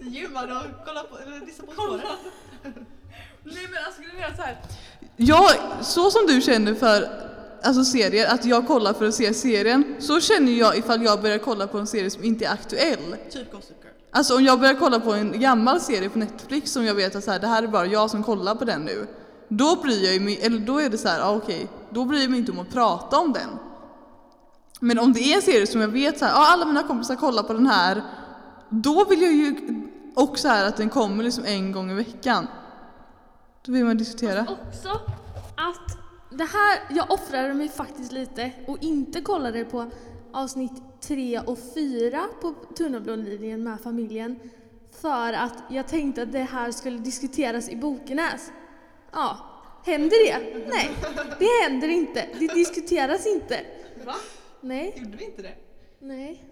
S4: <laughs>
S3: Gymmade och kollade på, eller på Spåret.
S4: Nej men alltså grejen är så här. Jag, så som du känner för alltså serier, att jag kollar för att se serien, så känner jag ifall jag börjar kolla på en serie som inte är aktuell.
S3: Typ Gossip Girl.
S4: Alltså om jag börjar kolla på en gammal serie på Netflix som jag vet att så här, det här är bara jag som kollar på den nu. Då bryr jag mig, eller då är det så här, ah, okej, då bryr jag mig inte om att prata om den. Men om det är en serie som jag vet så här, ah, alla mina kompisar kollar på den här, då vill jag ju också här att den kommer liksom en gång i veckan. Då vill man diskutera.
S6: Också att det här, jag offrade mig faktiskt lite och inte kollade på avsnitt 3 och 4 på Tunnelblå linjen med familjen. För att jag tänkte att det här skulle diskuteras i Bokenäs. Ja, händer det? Nej, det händer inte. Det diskuteras inte.
S3: Va?
S6: Nej,
S3: Gjorde vi inte det?
S6: nej.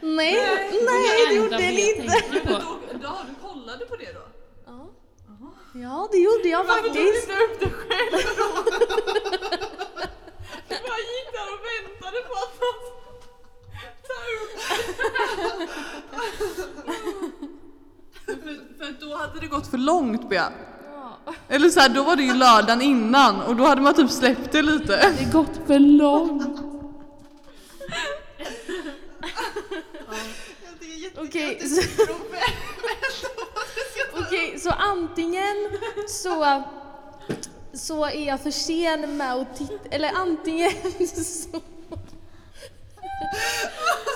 S6: Nej, nej, det gjorde ni inte.
S2: På.
S4: Då har du kollade på det då?
S6: Ja. ja, det gjorde jag faktiskt.
S4: upp det själv då? Du bara gick där och väntade på att någon ta upp för, för då hade det gått för långt Bea.
S6: Ja.
S4: Eller så här, då var det ju lördagen innan och då hade man typ släppt det lite.
S2: Det har gått för långt.
S3: Jättekul <laughs>
S6: Okej, Okej, så antingen så, så är jag för sen med att titta, eller antingen så,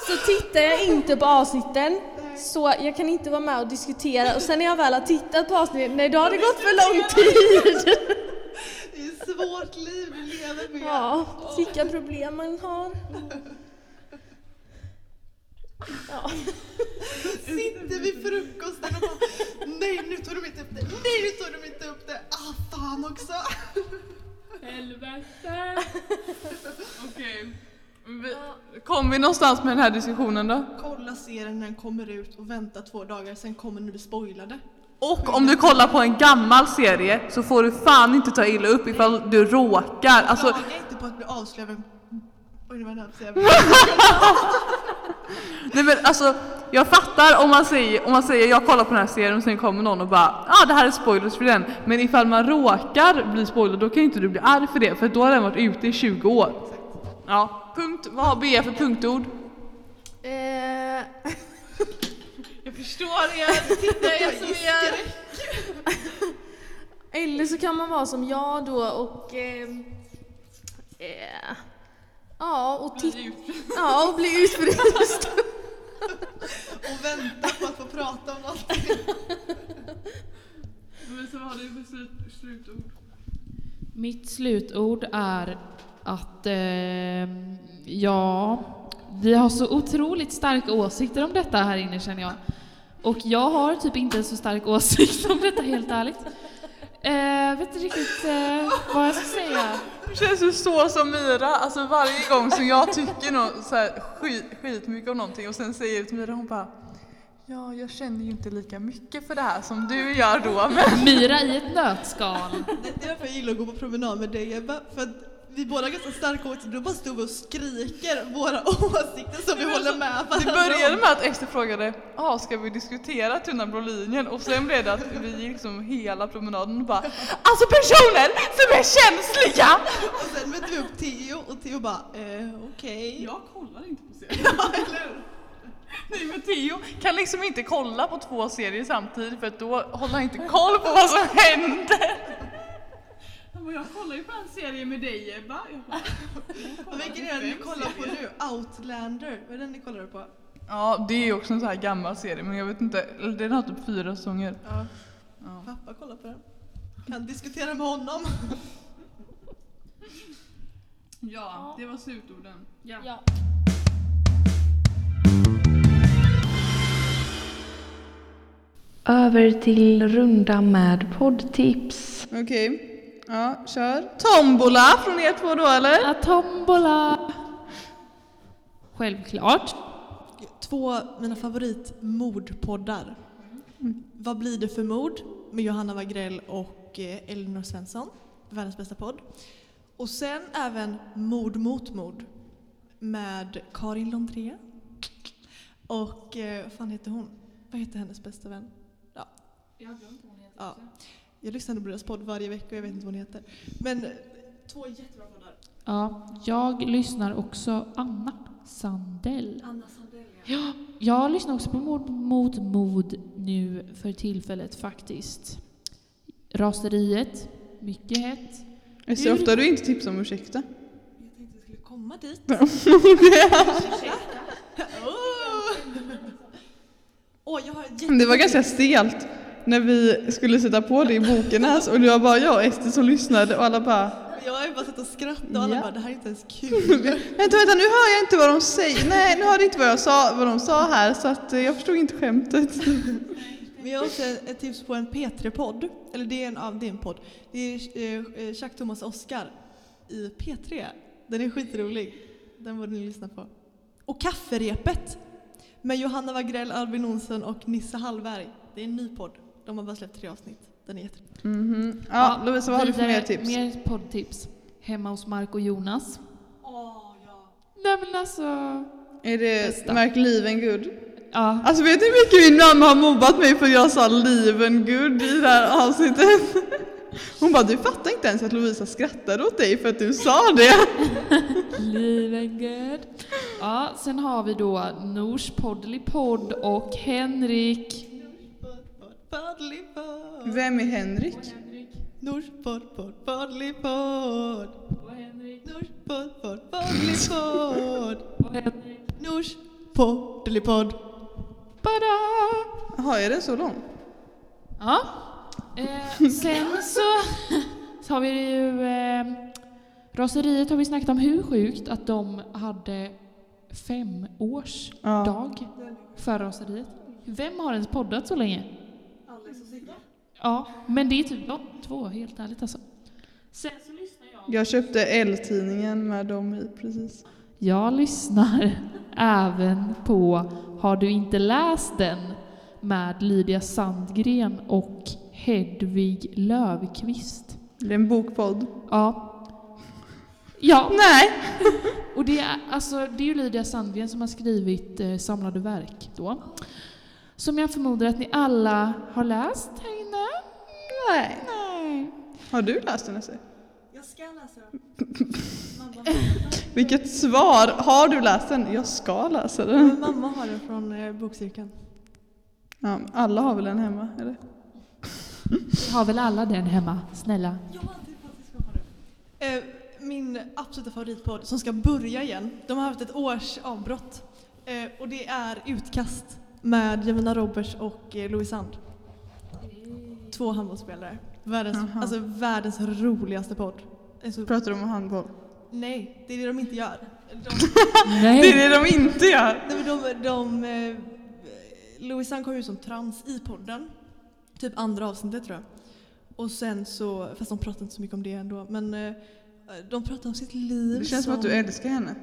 S6: så tittar jag inte på avsnitten, så jag kan inte vara med och diskutera och sen när jag väl har tittat på avsnitten, nej då har det gått för lång tid.
S3: Det är ett svårt liv du lever med.
S6: Ja, vilka problem man har. Ja. <laughs>
S3: Sitter vid frukosten och bara Nej nu tog de inte upp det, nej nu tog de inte upp det, ah fan också. <laughs>
S2: Helvete.
S4: Okej. Kom vi någonstans med den här diskussionen då?
S3: Kolla serien när den kommer ut och vänta två dagar, sen kommer ni bli spoilade.
S4: Och om du kollar på en gammal serie så får du fan inte ta illa upp ifall du råkar. Alltså,
S3: Klaga inte på att bli avslöjad. Oj, det var säga. <laughs>
S4: nej men alltså, jag fattar om man säger, om man säger jag kollar på den här serien och sen kommer någon och bara ja ah, det här är spoilers för den. Men ifall man råkar bli spoilad då kan inte du bli arg för det för då har den varit ute i 20 år. Ja, punkt. Vad har Bea för punktord?
S6: Eh, <laughs>
S4: Jag förstår er, titta er som er.
S6: Eller så kan man vara som jag då och... Eh, eh, ja, och, ti- ja, och bli utfryst. <laughs>
S3: Och vänta på att få prata om något. <laughs>
S4: Men så har du för slut, slutord?
S2: Mitt slutord är att eh, ja, vi har så otroligt starka åsikter om detta här inne känner jag. Och jag har typ inte en så stark åsikt om detta helt ärligt. Eh, vet inte riktigt eh, vad jag ska säga.
S4: Det känns ju så som Mira, alltså varje gång som jag tycker något så här skit, skitmycket om någonting och sen säger det till Mira hon bara
S1: Ja, jag känner ju inte lika mycket för det här som du gör då. Men...
S2: Myra i ett nötskal.
S3: Det är därför jag gillar att gå på promenad med dig Ebba, för att vi båda har ganska starka åsikter, då bara står vi och skriker våra <laughs> åsikter som vi håller med
S1: Det
S3: varandra
S1: började
S3: om.
S1: med att Ester frågade ah, ska vi diskutera tunna blå linjen? Och sen blev det att vi gick liksom hela promenaden och bara Alltså personer som är känsliga!
S3: Och sen mötte vi upp Theo och Theo bara eh, okej.
S1: Jag kollar inte på serier. <laughs> Nej men Theo kan liksom inte kolla på två serier samtidigt för att då håller han inte koll på vad som händer. Bara, jag kollar ju på en serie med dig Ebba. Jag bara,
S3: Och vilken är det ni kollar på nu? Outlander, vad är den ni kollar på?
S1: Ja det är också en sån här gammal serie men jag vet inte, den har typ fyra säsonger.
S3: Ja.
S1: Ja.
S3: Pappa kollar på den. Kan diskutera med honom. <laughs>
S1: Ja, det var slutorden.
S6: Ja.
S7: Över till runda med poddtips.
S4: Okej, ja kör. Tombola från er två då eller?
S2: Ja, tombola. Självklart.
S3: Två mina favoritmordpoddar. Vad blir det för mord? Med Johanna Wagrell och eh, Elinor Svensson. Världens bästa podd. Och sen även Mord mot mord. Med Karin Londré. Och eh, vad fan heter hon? Vad heter hennes bästa vän? Ja. Ja. Jag lyssnar på deras podd varje vecka och jag vet inte vad hon heter. Men eh, två jättebra poddar.
S2: Ja, jag lyssnar också Anna Sandell.
S3: Anna Sandell
S2: Ja, jag lyssnar också på Mord mot mod nu för tillfället faktiskt. Raseriet, mycket hett.
S4: Ester, ofta har du inte tipsat om ursäkta.
S3: Jag tänkte jag skulle komma dit. <laughs> Åh, jag har jätte-
S4: Det var ganska stelt när vi skulle sätta på det i boken här och det var bara jag och Ester som lyssnade och alla bara
S3: Jag har bara suttit och skrattat och alla
S4: Ja.
S3: bara det här är inte ens kul. <laughs>
S4: Vänta, vänta, nu hör jag inte vad de säger. Nej, nu hörde jag inte vad, jag sa, vad de sa här så att eh, jag förstod inte skämtet. <laughs>
S3: Men jag har också ett tips på en P3-podd. Eller det är en av din podd. Det är eh, Chuck Thomas Oscar i P3. Den är skitrolig. Den borde ni lyssna på. Och Kafferepet med Johanna Wagrell, Albin Olsson och Nisse Hallberg. Det är en ny podd. De har bara släppt tre avsnitt. Den är jätterolig.
S4: Mhm. Ja, Lovisa, vad har du för mer tips?
S2: Mer poddtips. Hemma hos Mark och Jonas.
S3: Åh, ja.
S2: Nej men alltså...
S4: Är det
S2: Bästa.
S4: Mark Levengood?
S2: Ja,
S4: Alltså vet ni hur mycket min mamma har mobbat mig för att jag sa Levengood i det här <laughs> avsnittet? Hon bara, du fattar inte ens att Lovisa skrattade åt dig för att du sa det. <laughs>
S2: liven good. Ja, sen har vi då Nors poddelipodd och Henrik.
S4: Vem är Henrik?
S3: Podd, poddelipodd. Nors podd, podd, poddelipodd. Nors poddelipodd.
S2: Bada!
S4: Jaha, är den så lång?
S2: Ja. Eh, sen så, <laughs> så har vi ju... Eh, raseriet har vi snackat om hur sjukt att de hade fem års
S4: Ja.
S2: dag för raseriet. Vem har ens poddat så länge? Ja, men det är typ de två, helt ärligt alltså. Sen så lyssnar jag.
S4: Jag köpte L-tidningen med dem i precis.
S2: Jag lyssnar <laughs> även på Har du inte läst den? med Lydia Sandgren och Hedvig Lövqvist.
S4: Det är en bokpodd.
S2: Ja. Ja, <laughs>
S4: Nej!
S2: och det är, alltså, det är ju Lydia Sandgren som har skrivit eh, samlade verk då. Som jag förmodar att ni alla har läst här inne.
S4: Nej.
S2: Nej.
S4: Har du läst den Ester?
S3: Jag ska läsa <laughs>
S4: Vilket svar! Har du läst den? Jag ska läsa den.
S3: Mamma har den från eh, bokcirkeln.
S4: Ja, alla har väl den hemma, eller?
S2: Vi har väl alla den hemma, snälla.
S3: Eh, min absoluta favoritpodd som ska börja igen. De har haft ett års avbrott. Eh, och det är Utkast med Jemina Roberts och eh, Louise Sand. Två handbollsspelare. Världens,
S4: Aha.
S3: alltså världens roligaste podd. Det är så,
S4: Pratar de om handboll?
S3: nej, det är det de inte gör. De, <laughs>
S2: Nej.
S4: Det är det de inte gör!
S3: nej, men de, de, eh, Louise Sand kom ut som trans i podden. Typ andra avsnittet tror jag. Och sen så, fast de pratar inte så mycket om det ändå, men eh, de pratar om sitt liv
S4: Det känns som att du älskar henne.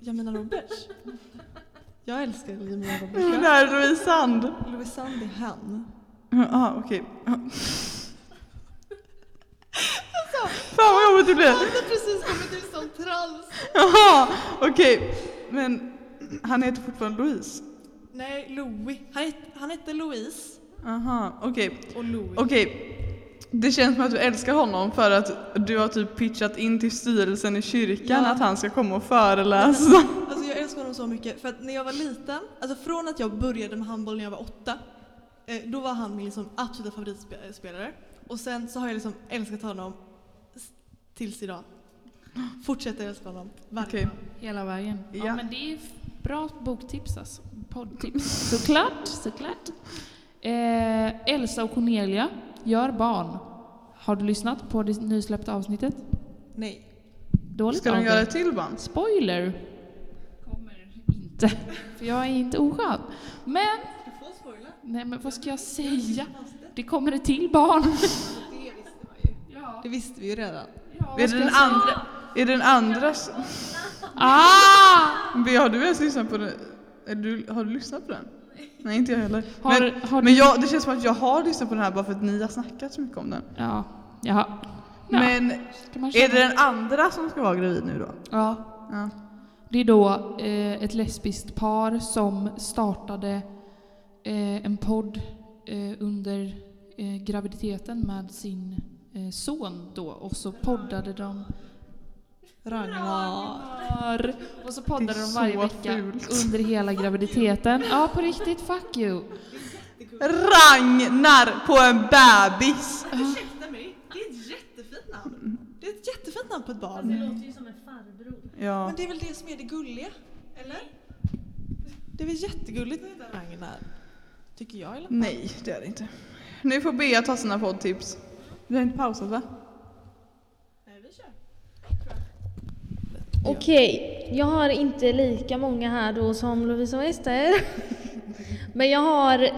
S3: Jag menar Roberts. <laughs> Jag älskar Louise
S4: Det
S3: Roberts.
S4: här är Louise Sand.
S3: Louise Sand är han.
S4: Ja, okej. Fan vad jobbigt det blev.
S3: Han har precis kommit ut som trans.
S4: Jaha, okej. Men han heter fortfarande Louise?
S3: Nej, Louis. Han, het, han hette Louise
S4: Aha, okej.
S3: och Louis.
S4: Okej. Det känns som att du älskar honom för att du har typ pitchat in till styrelsen i kyrkan
S3: Ja.
S4: att han ska komma och föreläsa.
S3: Alltså älskar honom så mycket för att när jag var liten, alltså från att jag började med handboll när jag var åtta, eh, då var han min liksom absoluta favoritspelare. Och sen så har jag liksom älskat honom tills idag. Fortsätter älska honom varje dag.
S2: Hela vägen. Ja,
S4: Ja.
S2: men det är bra boktips alltså. Poddtips. <laughs> Såklart, såklart. Eh, Elsa och Cornelia gör barn. Har du lyssnat på det nysläppta avsnittet?
S3: Nej.
S2: Dåligt
S4: Ska de göra ett till band?
S2: Spoiler! Inte. För jag är inte oskön. Men,
S3: Du får spoila.
S2: nej men vad ska jag säga? Det kommer ett till barn.
S3: Det visste man ju.
S2: Ja,
S3: Det visste vi ju redan.
S2: ja,
S4: Är det den andra? Är det den andra? s-
S2: Ah!
S4: Har du ens lyssnat på den? Du, har du lyssnat på den? Nej, inte jag heller.
S2: Har,
S4: men
S2: har
S4: men jag, det känns som att jag har lyssnat på den här bara för att ni har snackat så mycket om den.
S2: Ja, jaha. Ja,
S4: Men är det den andra som ska vara gravid nu då?
S2: Ja,
S4: Ja.
S2: Det är då eh, ett lesbiskt par som startade eh, en podd eh, under eh, graviditeten med sin eh, son då och så poddade de
S3: Ragnar.
S2: och så poddade de varje vecka
S4: fult.
S2: under hela graviditeten. Ja, på riktigt, fuck you.
S4: Ragnar på en bebis!
S3: Ursäkta mig, det är ett jättefint namn. Det är ett jättefint namn på ett barn.
S6: låter ju som en farbror.
S4: Ja.
S3: Men det är väl det som är det gulliga? Eller? Det är väl jättegulligt att heta Ragnar? Tycker jag i alla fall.
S4: Nej, det är det inte. Nu får Bea ta sina poddtips. Vi har inte pausat va?
S3: Nej, vi kör.
S6: Okej, jag har inte lika många här då som Lovisa och Ester. <laughs> Men jag har,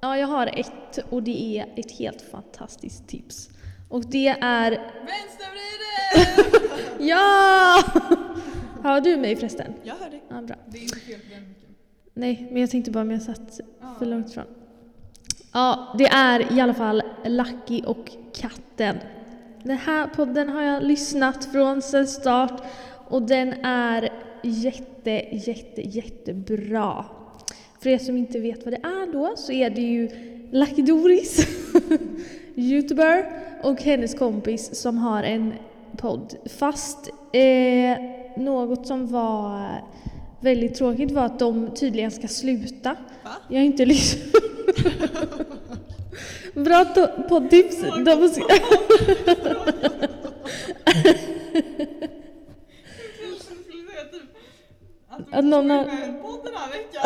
S6: ja, jag har ett och det är ett helt fantastiskt tips. Och det är...
S3: Vänstervriden! <laughs>
S6: Ja! Hör du mig förresten?
S3: jag hör dig.
S6: Ja, bra.
S3: Det är inte fel på den.
S6: Nej, men jag tänkte bara om jag satt för långt ifrån. Ja, det är i alla fall Lucky och katten. Den här podden har jag lyssnat från sedan start och den är jätte, jätte, jättebra. För er som inte vet vad det är då så är det ju Lucky Doris, <laughs> youtuber, och hennes kompis som har en podd. Fast eh, något som var väldigt tråkigt var att de tydligen ska sluta.
S3: Va?
S6: Jag har inte lyssnat. Bra poddtips. De ska... Att någon har...
S3: På den här veckan.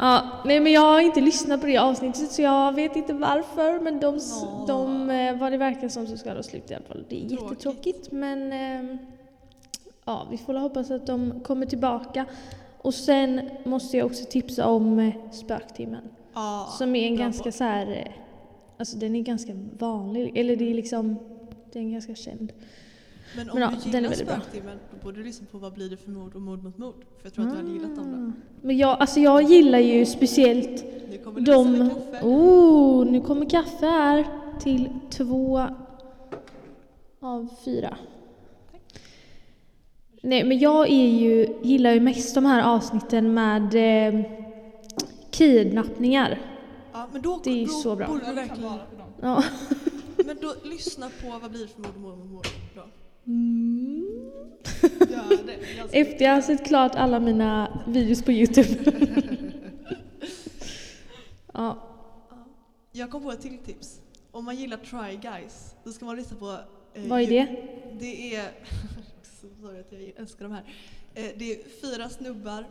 S6: Ja, nej men jag har inte lyssnat på det avsnittet så jag vet inte varför men de,
S3: Nå.
S6: de eh, vad det verkar som så ska de sluta i alla fall. Det är
S3: Tråkigt.
S6: jättetråkigt men ehm, ja, vi får hoppas att de kommer tillbaka. Och sen måste jag också tipsa om eh, Spöktimmen.
S3: Ja,
S6: Som är en ganska så här, eh, alltså den är ganska vanlig, eller det är liksom, den är ganska känd.
S3: Men om
S6: Men ja,
S3: du
S6: den är
S3: gillar. Spöktimmen då borde du lyssna på Vad blir det för mord och mord mot mord? För jag tror att du hade gillat dem då.
S6: Men jag, alltså jag gillar ju speciellt
S3: Nu kommer
S6: de...
S3: kaffe.
S6: Oh, nu kommer kaffe här till två av fyra. Nej, men jag är ju, gillar ju mest de här avsnitten med eh, kidnappningar.
S3: Ja, men då,
S6: Det är ju så bra.
S3: borde du verkligen...
S6: Ja.
S3: Men då lyssna på Vad blir det för mord och mord mot mord.
S6: Mm.
S3: Det.
S6: Efter jag har sett klart alla mina videos på Youtube. <laughs> ja.
S3: Jag kom på ett till tips. Om man gillar Try Guys, då ska man lyssna på... eh,
S6: Vad är det?
S3: Det är... <laughs> sorry att jag älskar de här. Eh, det är fyra snubbar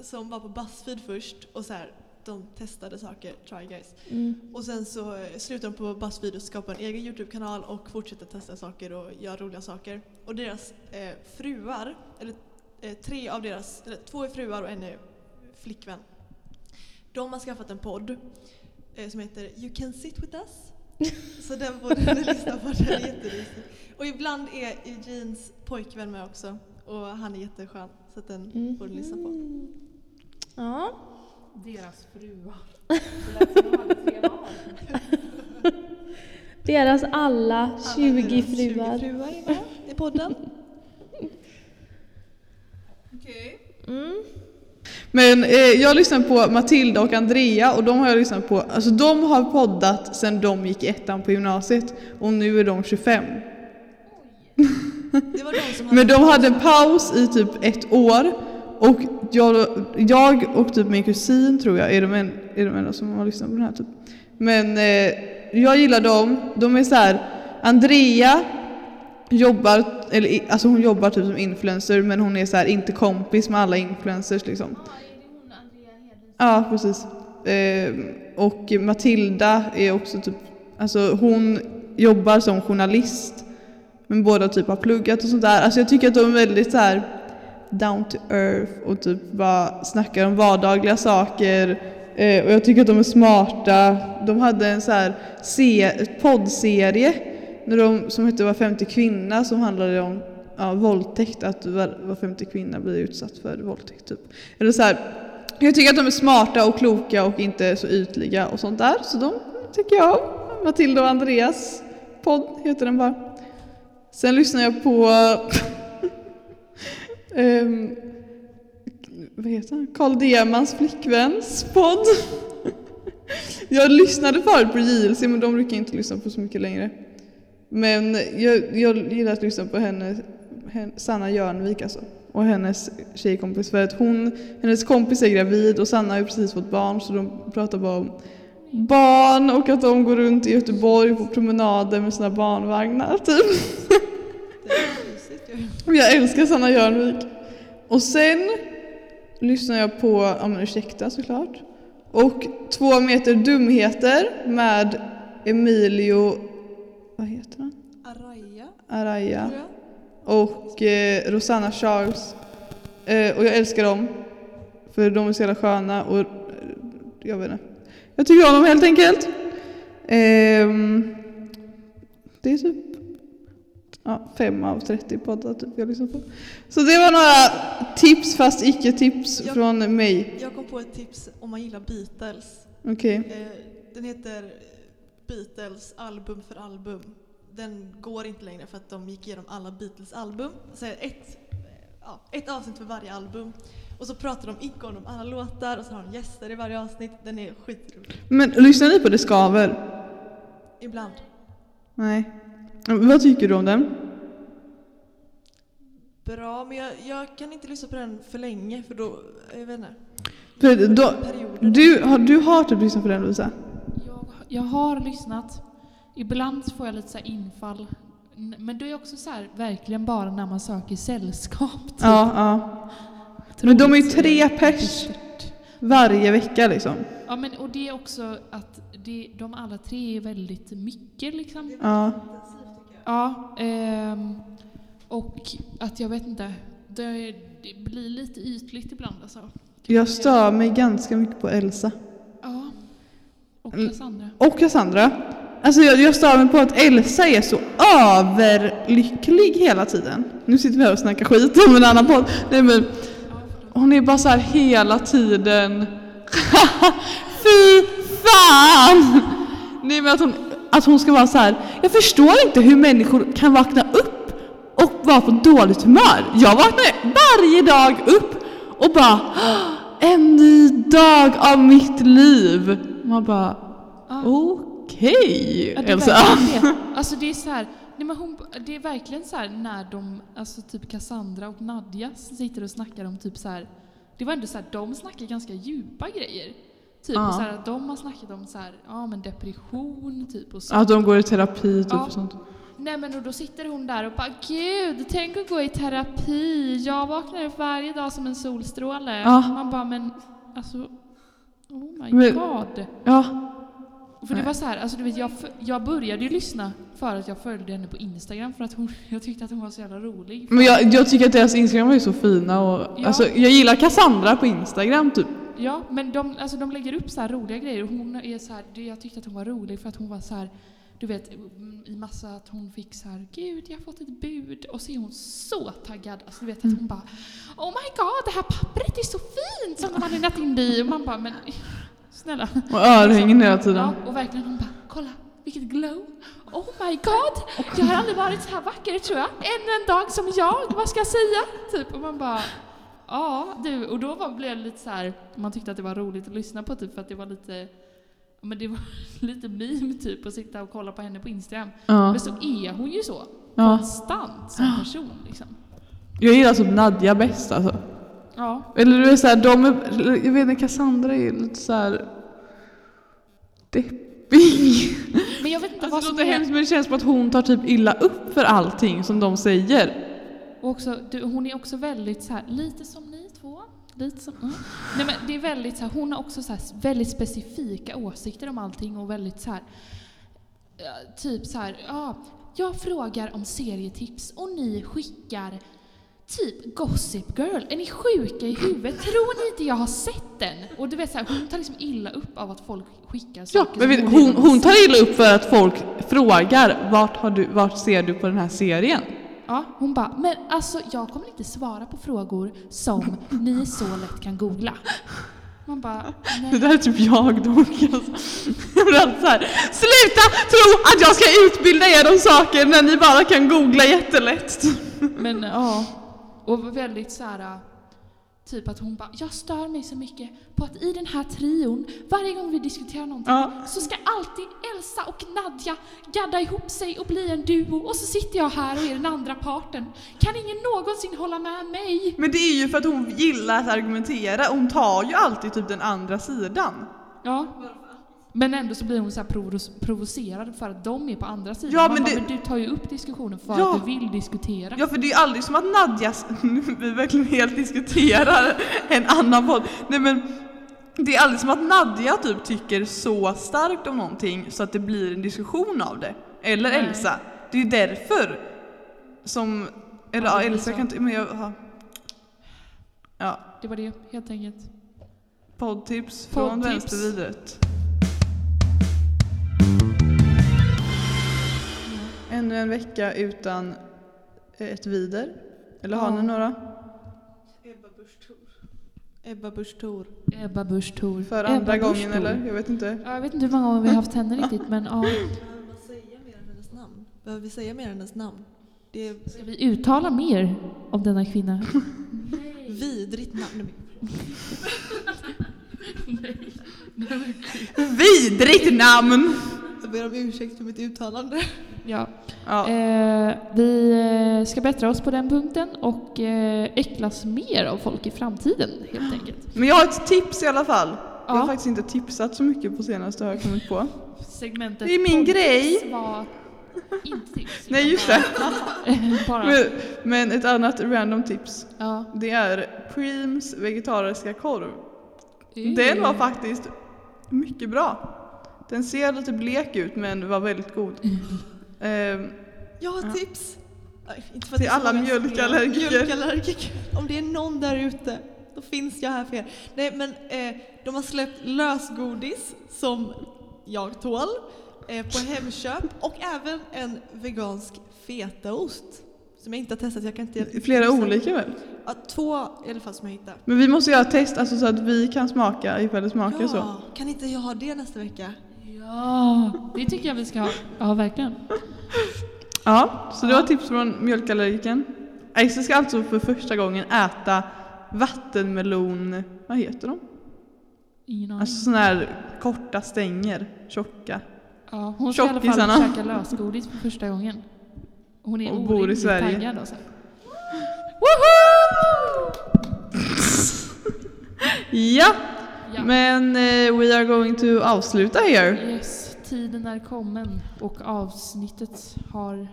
S3: som var på Buzzfeed först och så här, de testade saker, Try Guys.
S6: Mm.
S3: Och sen så slutar de på Buzzfeed och skapar en egen Youtube-kanal och fortsätter testa saker och göra roliga saker. Och deras eh, fruar, eller eh, tre av deras, eller två är fruar och en är flickvän. De har skaffat en podd eh, som heter You can sit with us. <laughs> Så den borde ni lyssna på, den är jätterysig. Och ibland är Eugenes pojkvän med också. Och han är jätteskön. Så att den får du lyssna på.
S5: Ja.
S2: Deras fruar. <laughs>
S5: Deras alla 20 fruar.
S3: 20 fruar är med i podden.
S5: Mm.
S4: Men eh, jag lyssnar på Matilda och Andrea och de har jag lyssnat på, alltså de har poddat sedan de gick i ettan på gymnasiet och nu är de 25. <laughs>
S3: Det var de som hade
S4: Men de hade en paus i typ ett år och jag, jag och typ min kusin tror jag är de, en, är de enda som har lyssnat på den här typ. Men eh, jag gillar dem, de är så här. Andrea jobbar, eller alltså hon jobbar typ som influencer men hon är så här inte kompis med alla influencers liksom. Ja, precis. Eh, och Matilda är också typ, alltså hon jobbar som journalist men båda typ har pluggat och sånt där. Alltså jag tycker att de är väldigt så här down to earth och typ bara snackar om vardagliga saker. Eh, och jag tycker att de är smarta. De hade en så här se- poddserie när de, som hette Var femte kvinna som handlade om ja, våldtäkt, att var, var femte kvinna blir utsatt för våldtäkt. Typ. Eller så här, jag tycker att de är smarta och kloka och inte så ytliga och sånt där. Så de tycker jag om. Matilda och Andreas podd heter den bara. Sen lyssnar jag på ehm, vad heter han? Carl Demans flickväns podd. jag lyssnade förut på JLC men de brukar jag inte lyssna på så mycket längre. Men jag, jag gillar att lyssna på henne, henne Sanna Jörnvik alltså. Och hennes tjejkompis för att hon, hennes kompis är gravid och Sanna har ju precis fått barn så de pratar bara om barn och att de går runt i Göteborg på promenader med sina barnvagnar typ. Jag älskar Sanna Jörnvik. Och sen lyssnar jag på, ja men ursäkta såklart. Och Två meter dumheter med Emilio, vad heter han?
S3: Araya,
S4: Araya. Och eh, Rosanna Charles. Eh, och jag älskar dem. För de är så jävla sköna och eh, jag vet inte. Jag tycker om dem helt enkelt. Ehm, det är typ ja, fem av 30 poddar typ jag lyssnar på. Så det var några tips fast icke tips
S3: Jag-
S4: från mig.
S3: Jag kom på ett tips om man gillar Beatles.
S4: Okej.
S3: Eh, Den heter Beatles album för album. Den går inte längre för att de gick igenom alla Beatles album. Så ett, ja, ett avsnitt för varje album. Och så pratar de inte om alla låtar och så har de gäster i varje avsnitt. Den är skitrolig.
S4: Men lyssnar ni på Det Skaver?
S3: Ibland.
S4: Nej. Vad tycker du om den?
S3: Bra, men jag, jag kan inte lyssna på den för länge för då, jag vet inte.
S4: För då, du, har, du har typ lyssnat på den Lovisa?
S2: Jag, jag har lyssnat. Ibland får jag lite så här infall. Men det är också så här, verkligen bara när man söker sällskap. typ.
S4: Ja, ja. Men de är ju tre pers varje vecka liksom.
S2: Ja, men och det är också att det, de alla tre är väldigt mycket liksom.
S4: Ja.
S2: Ja, ehm, och att jag vet inte, det, det blir lite ytligt ibland alltså.
S4: Jag stör mig ganska mycket på Elsa.
S2: Ja. Och
S4: Mm.
S2: Cassandra.
S4: Och Cassandra. Alltså jag, jag stör mig på att Elsa är så överlycklig hela tiden. Nu sitter vi här och snackar skit om en annan podd. Nej men, hon är bara så här hela tiden. <laughs> Fy fan! Nej men att hon, att hon ska vara så här. Jag förstår inte hur människor kan vakna upp och vara på dåligt humör. Jag vaknar varje dag upp och bara en ny dag av mitt liv. Man bara
S2: Ja.
S4: okej
S2: är
S4: Elsa.
S2: det. <laughs> Alltså det är så här, nej men hon, det är verkligen så här när de, alltså typ Cassandra och Nadja sitter och snackar om typ så här. Det var ändå så här, de snackar ganska djupa grejer. Typ
S4: Ja.
S2: så här, de har snackat om så här, ja men depression typ och så.
S4: Att de går i terapi typ
S2: Ja.
S4: och sånt.
S2: Nej men och då sitter hon där och bara Gud, tänk att gå i terapi. Jag vaknar upp varje dag som en solstråle.
S4: Ja.
S2: Man bara men alltså, oh my
S4: Men-
S2: god.
S4: Ja,
S2: För det var så här, alltså du vet, jag, jag började ju lyssna för att jag följde henne på Instagram för att hon, <laughs> jag tyckte att hon var så jävla rolig.
S4: men jag, jag tycker att deras Instagram är så fina och
S2: Ja.
S4: alltså, jag gillar Cassandra på Instagram typ.
S2: Ja, men de, alltså, de lägger upp så här roliga grejer och hon är så här, jag tyckte att hon var rolig för att hon var så här du vet, i massa att hon fick så här, gud jag har fått ett bud. Och så är hon så taggad. Alltså du vet att hon bara, oh my god det här pappret är så fint som de har lindat in i. Och man bara, men snälla.
S4: Och örhängen hela tiden.
S2: Ja, och verkligen hon bara, kolla vilket glow. Oh my god, jag har aldrig varit så här vacker tror jag. Ännu en dag som jag, vad ska jag säga? Typ, och man bara, ja du. Och då var, blev det lite så här, man tyckte att det var roligt att lyssna på typ för att det var lite, men det var <laughs> lite meme typ att sitta och kolla på henne på Instagram.
S4: Ja.
S2: Men så är hon ju så,
S4: Ja.
S2: konstant som person liksom.
S4: Jag gillar alltså Nadja bäst alltså.
S2: Ja,
S4: Eller du är såhär, de är, jag vet inte, Cassandra är lite såhär deppig.
S2: men jag vet inte
S4: Alltså
S2: vad
S4: det
S2: som
S4: låter
S2: är...
S4: hemskt men det känns som att hon tar typ illa upp för allting som de säger.
S2: Och också, du, hon är också väldigt så här, lite som ni två. Lite som, mm. Nej, men det är väldigt så här, hon har också så här, väldigt specifika åsikter om allting och väldigt så här, ja, typ så här, ja, jag frågar om serietips och ni skickar typ Gossip Girl. Är ni sjuka i huvudet? Tror ni inte jag har sett den? Och du vet så här, hon tar liksom illa upp av att folk skickar
S4: Ja,
S2: saker
S4: men vet, hon, hon tar illa upp för att folk frågar vart, har du, vart ser du på den här serien?
S2: Ja, hon bara, men alltså jag kommer inte svara på frågor som ni så lätt kan googla. Man bara,
S4: Det där är typ jag dock. Alltså. Jag blir alltid så här, sluta tro att jag ska utbilda er om saker när ni bara kan googla jättelätt.
S2: Men ja. Och väldigt så här. Typ att hon bara, jag stör mig så mycket på att i den här trion, varje gång vi diskuterar någonting,
S4: Ja.
S2: så ska alltid Elsa och Nadja gadda ihop sig och bli en duo och så sitter jag här och är den andra parten. Kan ingen någonsin hålla med mig?
S4: Men det är ju för att hon gillar att argumentera. Hon tar ju alltid typ den andra sidan.
S2: Ja. Men ändå så blir hon så provocerad för att de är på andra sidan.
S4: Ja, men
S2: bara,
S4: det-
S2: men du tar ju upp diskussionen för
S4: Ja.
S2: att du vill diskutera.
S4: Ja för det är ju aldrig som att Nadja, <laughs> vi verkligen helt diskuterar <laughs> en annan podd. Nej men det är aldrig som att Nadja typ tycker så starkt om någonting så att det blir en diskussion av det. Eller
S2: Nej.
S4: Elsa. Det är ju därför som, eller
S2: Ja,
S4: Elsa kan inte, men jag, ja. ja.
S2: Det var det, helt enkelt.
S4: Poddtips från
S2: Poddtips.
S4: vänstervidret. Ännu en vecka utan ett vider. Eller har
S2: Ja.
S4: ni några?
S3: Ebba Busch Thor. Ebba Busch Thor.
S2: Ebba Busch Thor.
S4: För
S2: Ebba
S4: andra
S2: Busch
S4: gången
S2: Thor.
S4: eller? Jag vet inte.
S2: Ja, Jag vet inte hur många gånger vi har haft henne riktigt, men ja.
S3: Behöver man säga mer än hennes namn? Behöver vi säga mer än hennes namn? Det är
S2: Ska vi uttala mer om denna kvinna? <laughs>
S3: vidrigt namn.
S4: Vidrigt namn!
S3: Jag ber om ursäkt för mitt uttalande.
S2: Ja.
S4: Ja.
S2: Eh, vi eh, ska bättra oss på den punkten och eh, äcklas mer av folk i framtiden, helt enkelt. <gasps>
S4: Men jag har ett tips i alla fall. Jag har
S2: Ja.
S4: faktiskt inte tipsat så mycket på senaste har jag kommit på.
S2: Segmentet
S4: Det är min grej.
S2: var inte tips. <laughs>
S4: Nej just det. <laughs> Men, men ett annat random tips.
S2: ja.
S4: Det är Preems vegetariska korv. Den var faktiskt mycket bra. Den ser lite blek ut men var väldigt god. <laughs> Ehm,
S3: Jag har
S4: Ja.
S3: tips. Inte för
S4: Till
S3: så
S4: alla mjölkallergiker.
S3: mjölkallergiker. Om det är någon där ute, då finns jag här för er. Nej men eh, de har släppt lösgodis som jag tål eh, på Hemköp och även en vegansk fetaost som jag inte har testat. Jag kan inte
S4: flera olika väl?
S3: Ja, två i alla fall som jag hittade.
S4: Men vi måste göra test alltså, så att vi kan smaka ifall det smakar så.
S3: Ja, kan inte jag ha det nästa vecka?
S2: Ja, det tycker jag vi ska ha. Ja, verkligen.
S4: Ja, så det var tips från mjölkallergiken. Aisha ska alltså för första gången äta vattenmelon, vad heter de?
S2: Ingen aning.
S4: Alltså sådana här korta stänger, tjocka.
S2: Ja, hon ska i alla fall
S4: Tjockisarna.
S2: käka lösgodis för första gången. Hon är
S4: Och bor i
S2: orimligt
S4: Sverige.
S2: taggad alltså. <laughs>
S4: Ja,
S2: Ja.
S4: men eh, we are going to avsluta here.
S2: Yes, tiden är kommen och avsnittet har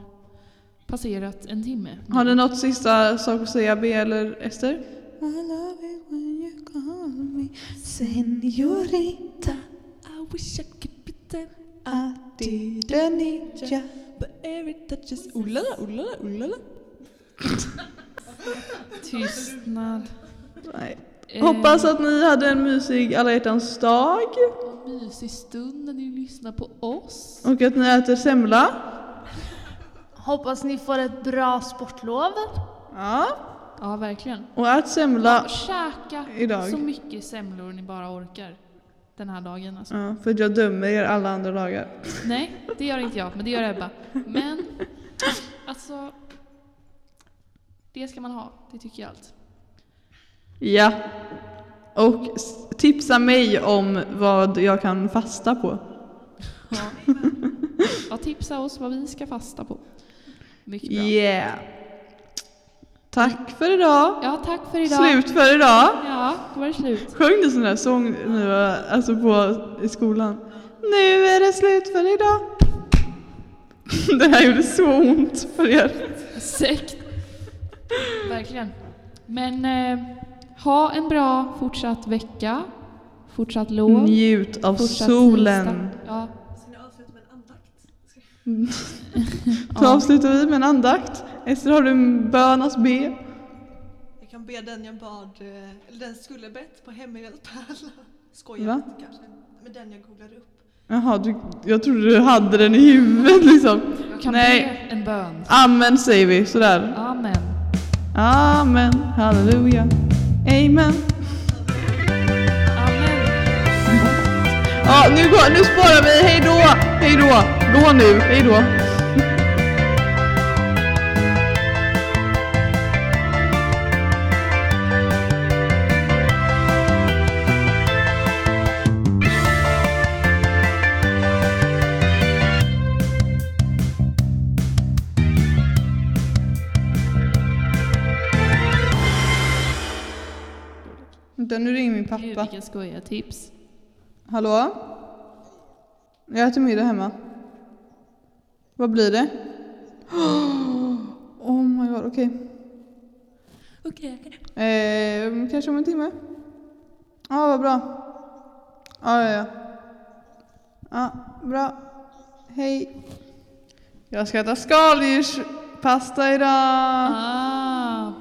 S2: passerat en timme.
S4: Har ni något sista sak att säga B eller Ester? I love it when you call me senorita
S3: I wish I could pretend
S4: I didn't need ya
S3: but every touch is ullala, ullala, ullala. <laughs>
S2: Tystnad.
S4: Nej.
S2: Eh,
S4: Hoppas att ni hade en mysig alla hjärtans dag
S2: en mysig stund när ni lyssnar på oss.
S4: och att ni äter semla.
S6: Hoppas ni får ett bra sportlov.
S4: Ja,
S2: Ja, verkligen.
S4: och ät semla.
S2: Käka
S4: Idag.
S2: så mycket semlor ni bara orkar den här dagen. Alltså.
S4: Ja, för jag dömer er alla andra dagar.
S2: Nej, det gör inte jag, men det gör Ebba. Men, alltså, det ska man ha. Det tycker jag allt.
S4: Ja. Och tipsa mig om vad jag kan fasta på.
S2: Ja. <laughs> ja, tipsa oss vad vi ska fasta på. Mycket bra.
S4: Yeah. Tack för idag.
S2: Ja, tack för idag.
S4: Slut för idag.
S2: Ja, då var det slut.
S4: Sjöng du sån där sång nu, alltså på, i skolan? Nu är det slut för idag. <laughs> Det här gjorde så ont för er.
S2: Sekt. Verkligen. Men eh, ha en bra fortsatt vecka. Fortsatt lov.
S4: Njut av
S2: fortsatt
S4: solen.
S2: Ja.
S3: Med andakt?
S4: Så avslutar vi med en andakt. Ester, har du en bön att be?
S3: Jag kan be den jag bad, eh, eller den skulle bett på hemhjälp. <laughs> Skojar
S4: Va?
S3: lite kanske. Men den jag googlade upp.
S4: Jaha, du, jag trodde du hade den i huvudet <laughs> liksom.
S2: Jag kan
S4: Nej.
S2: be en bön.
S4: Amen säger vi, sådär.
S2: Amen.
S4: Amen, halleluja, amen.
S2: Amen.
S4: Ja, nu, går, nu sparar vi, hej då, hej då. Gå nu, hej då. Vänta, nu ringer min
S2: Gud,
S4: pappa.
S2: vilka skojiga tips.
S4: Hallå? Jag äter middag hemma. Vad blir det? <gasps> Oh my god, okej.
S3: Okej, okej.
S4: Eh, kanske om en timme? Ja, vad bra. Ja, ja, ja. Ja, bra. Hej. Jag ska äta skaldjurspasta idag.
S2: Ah,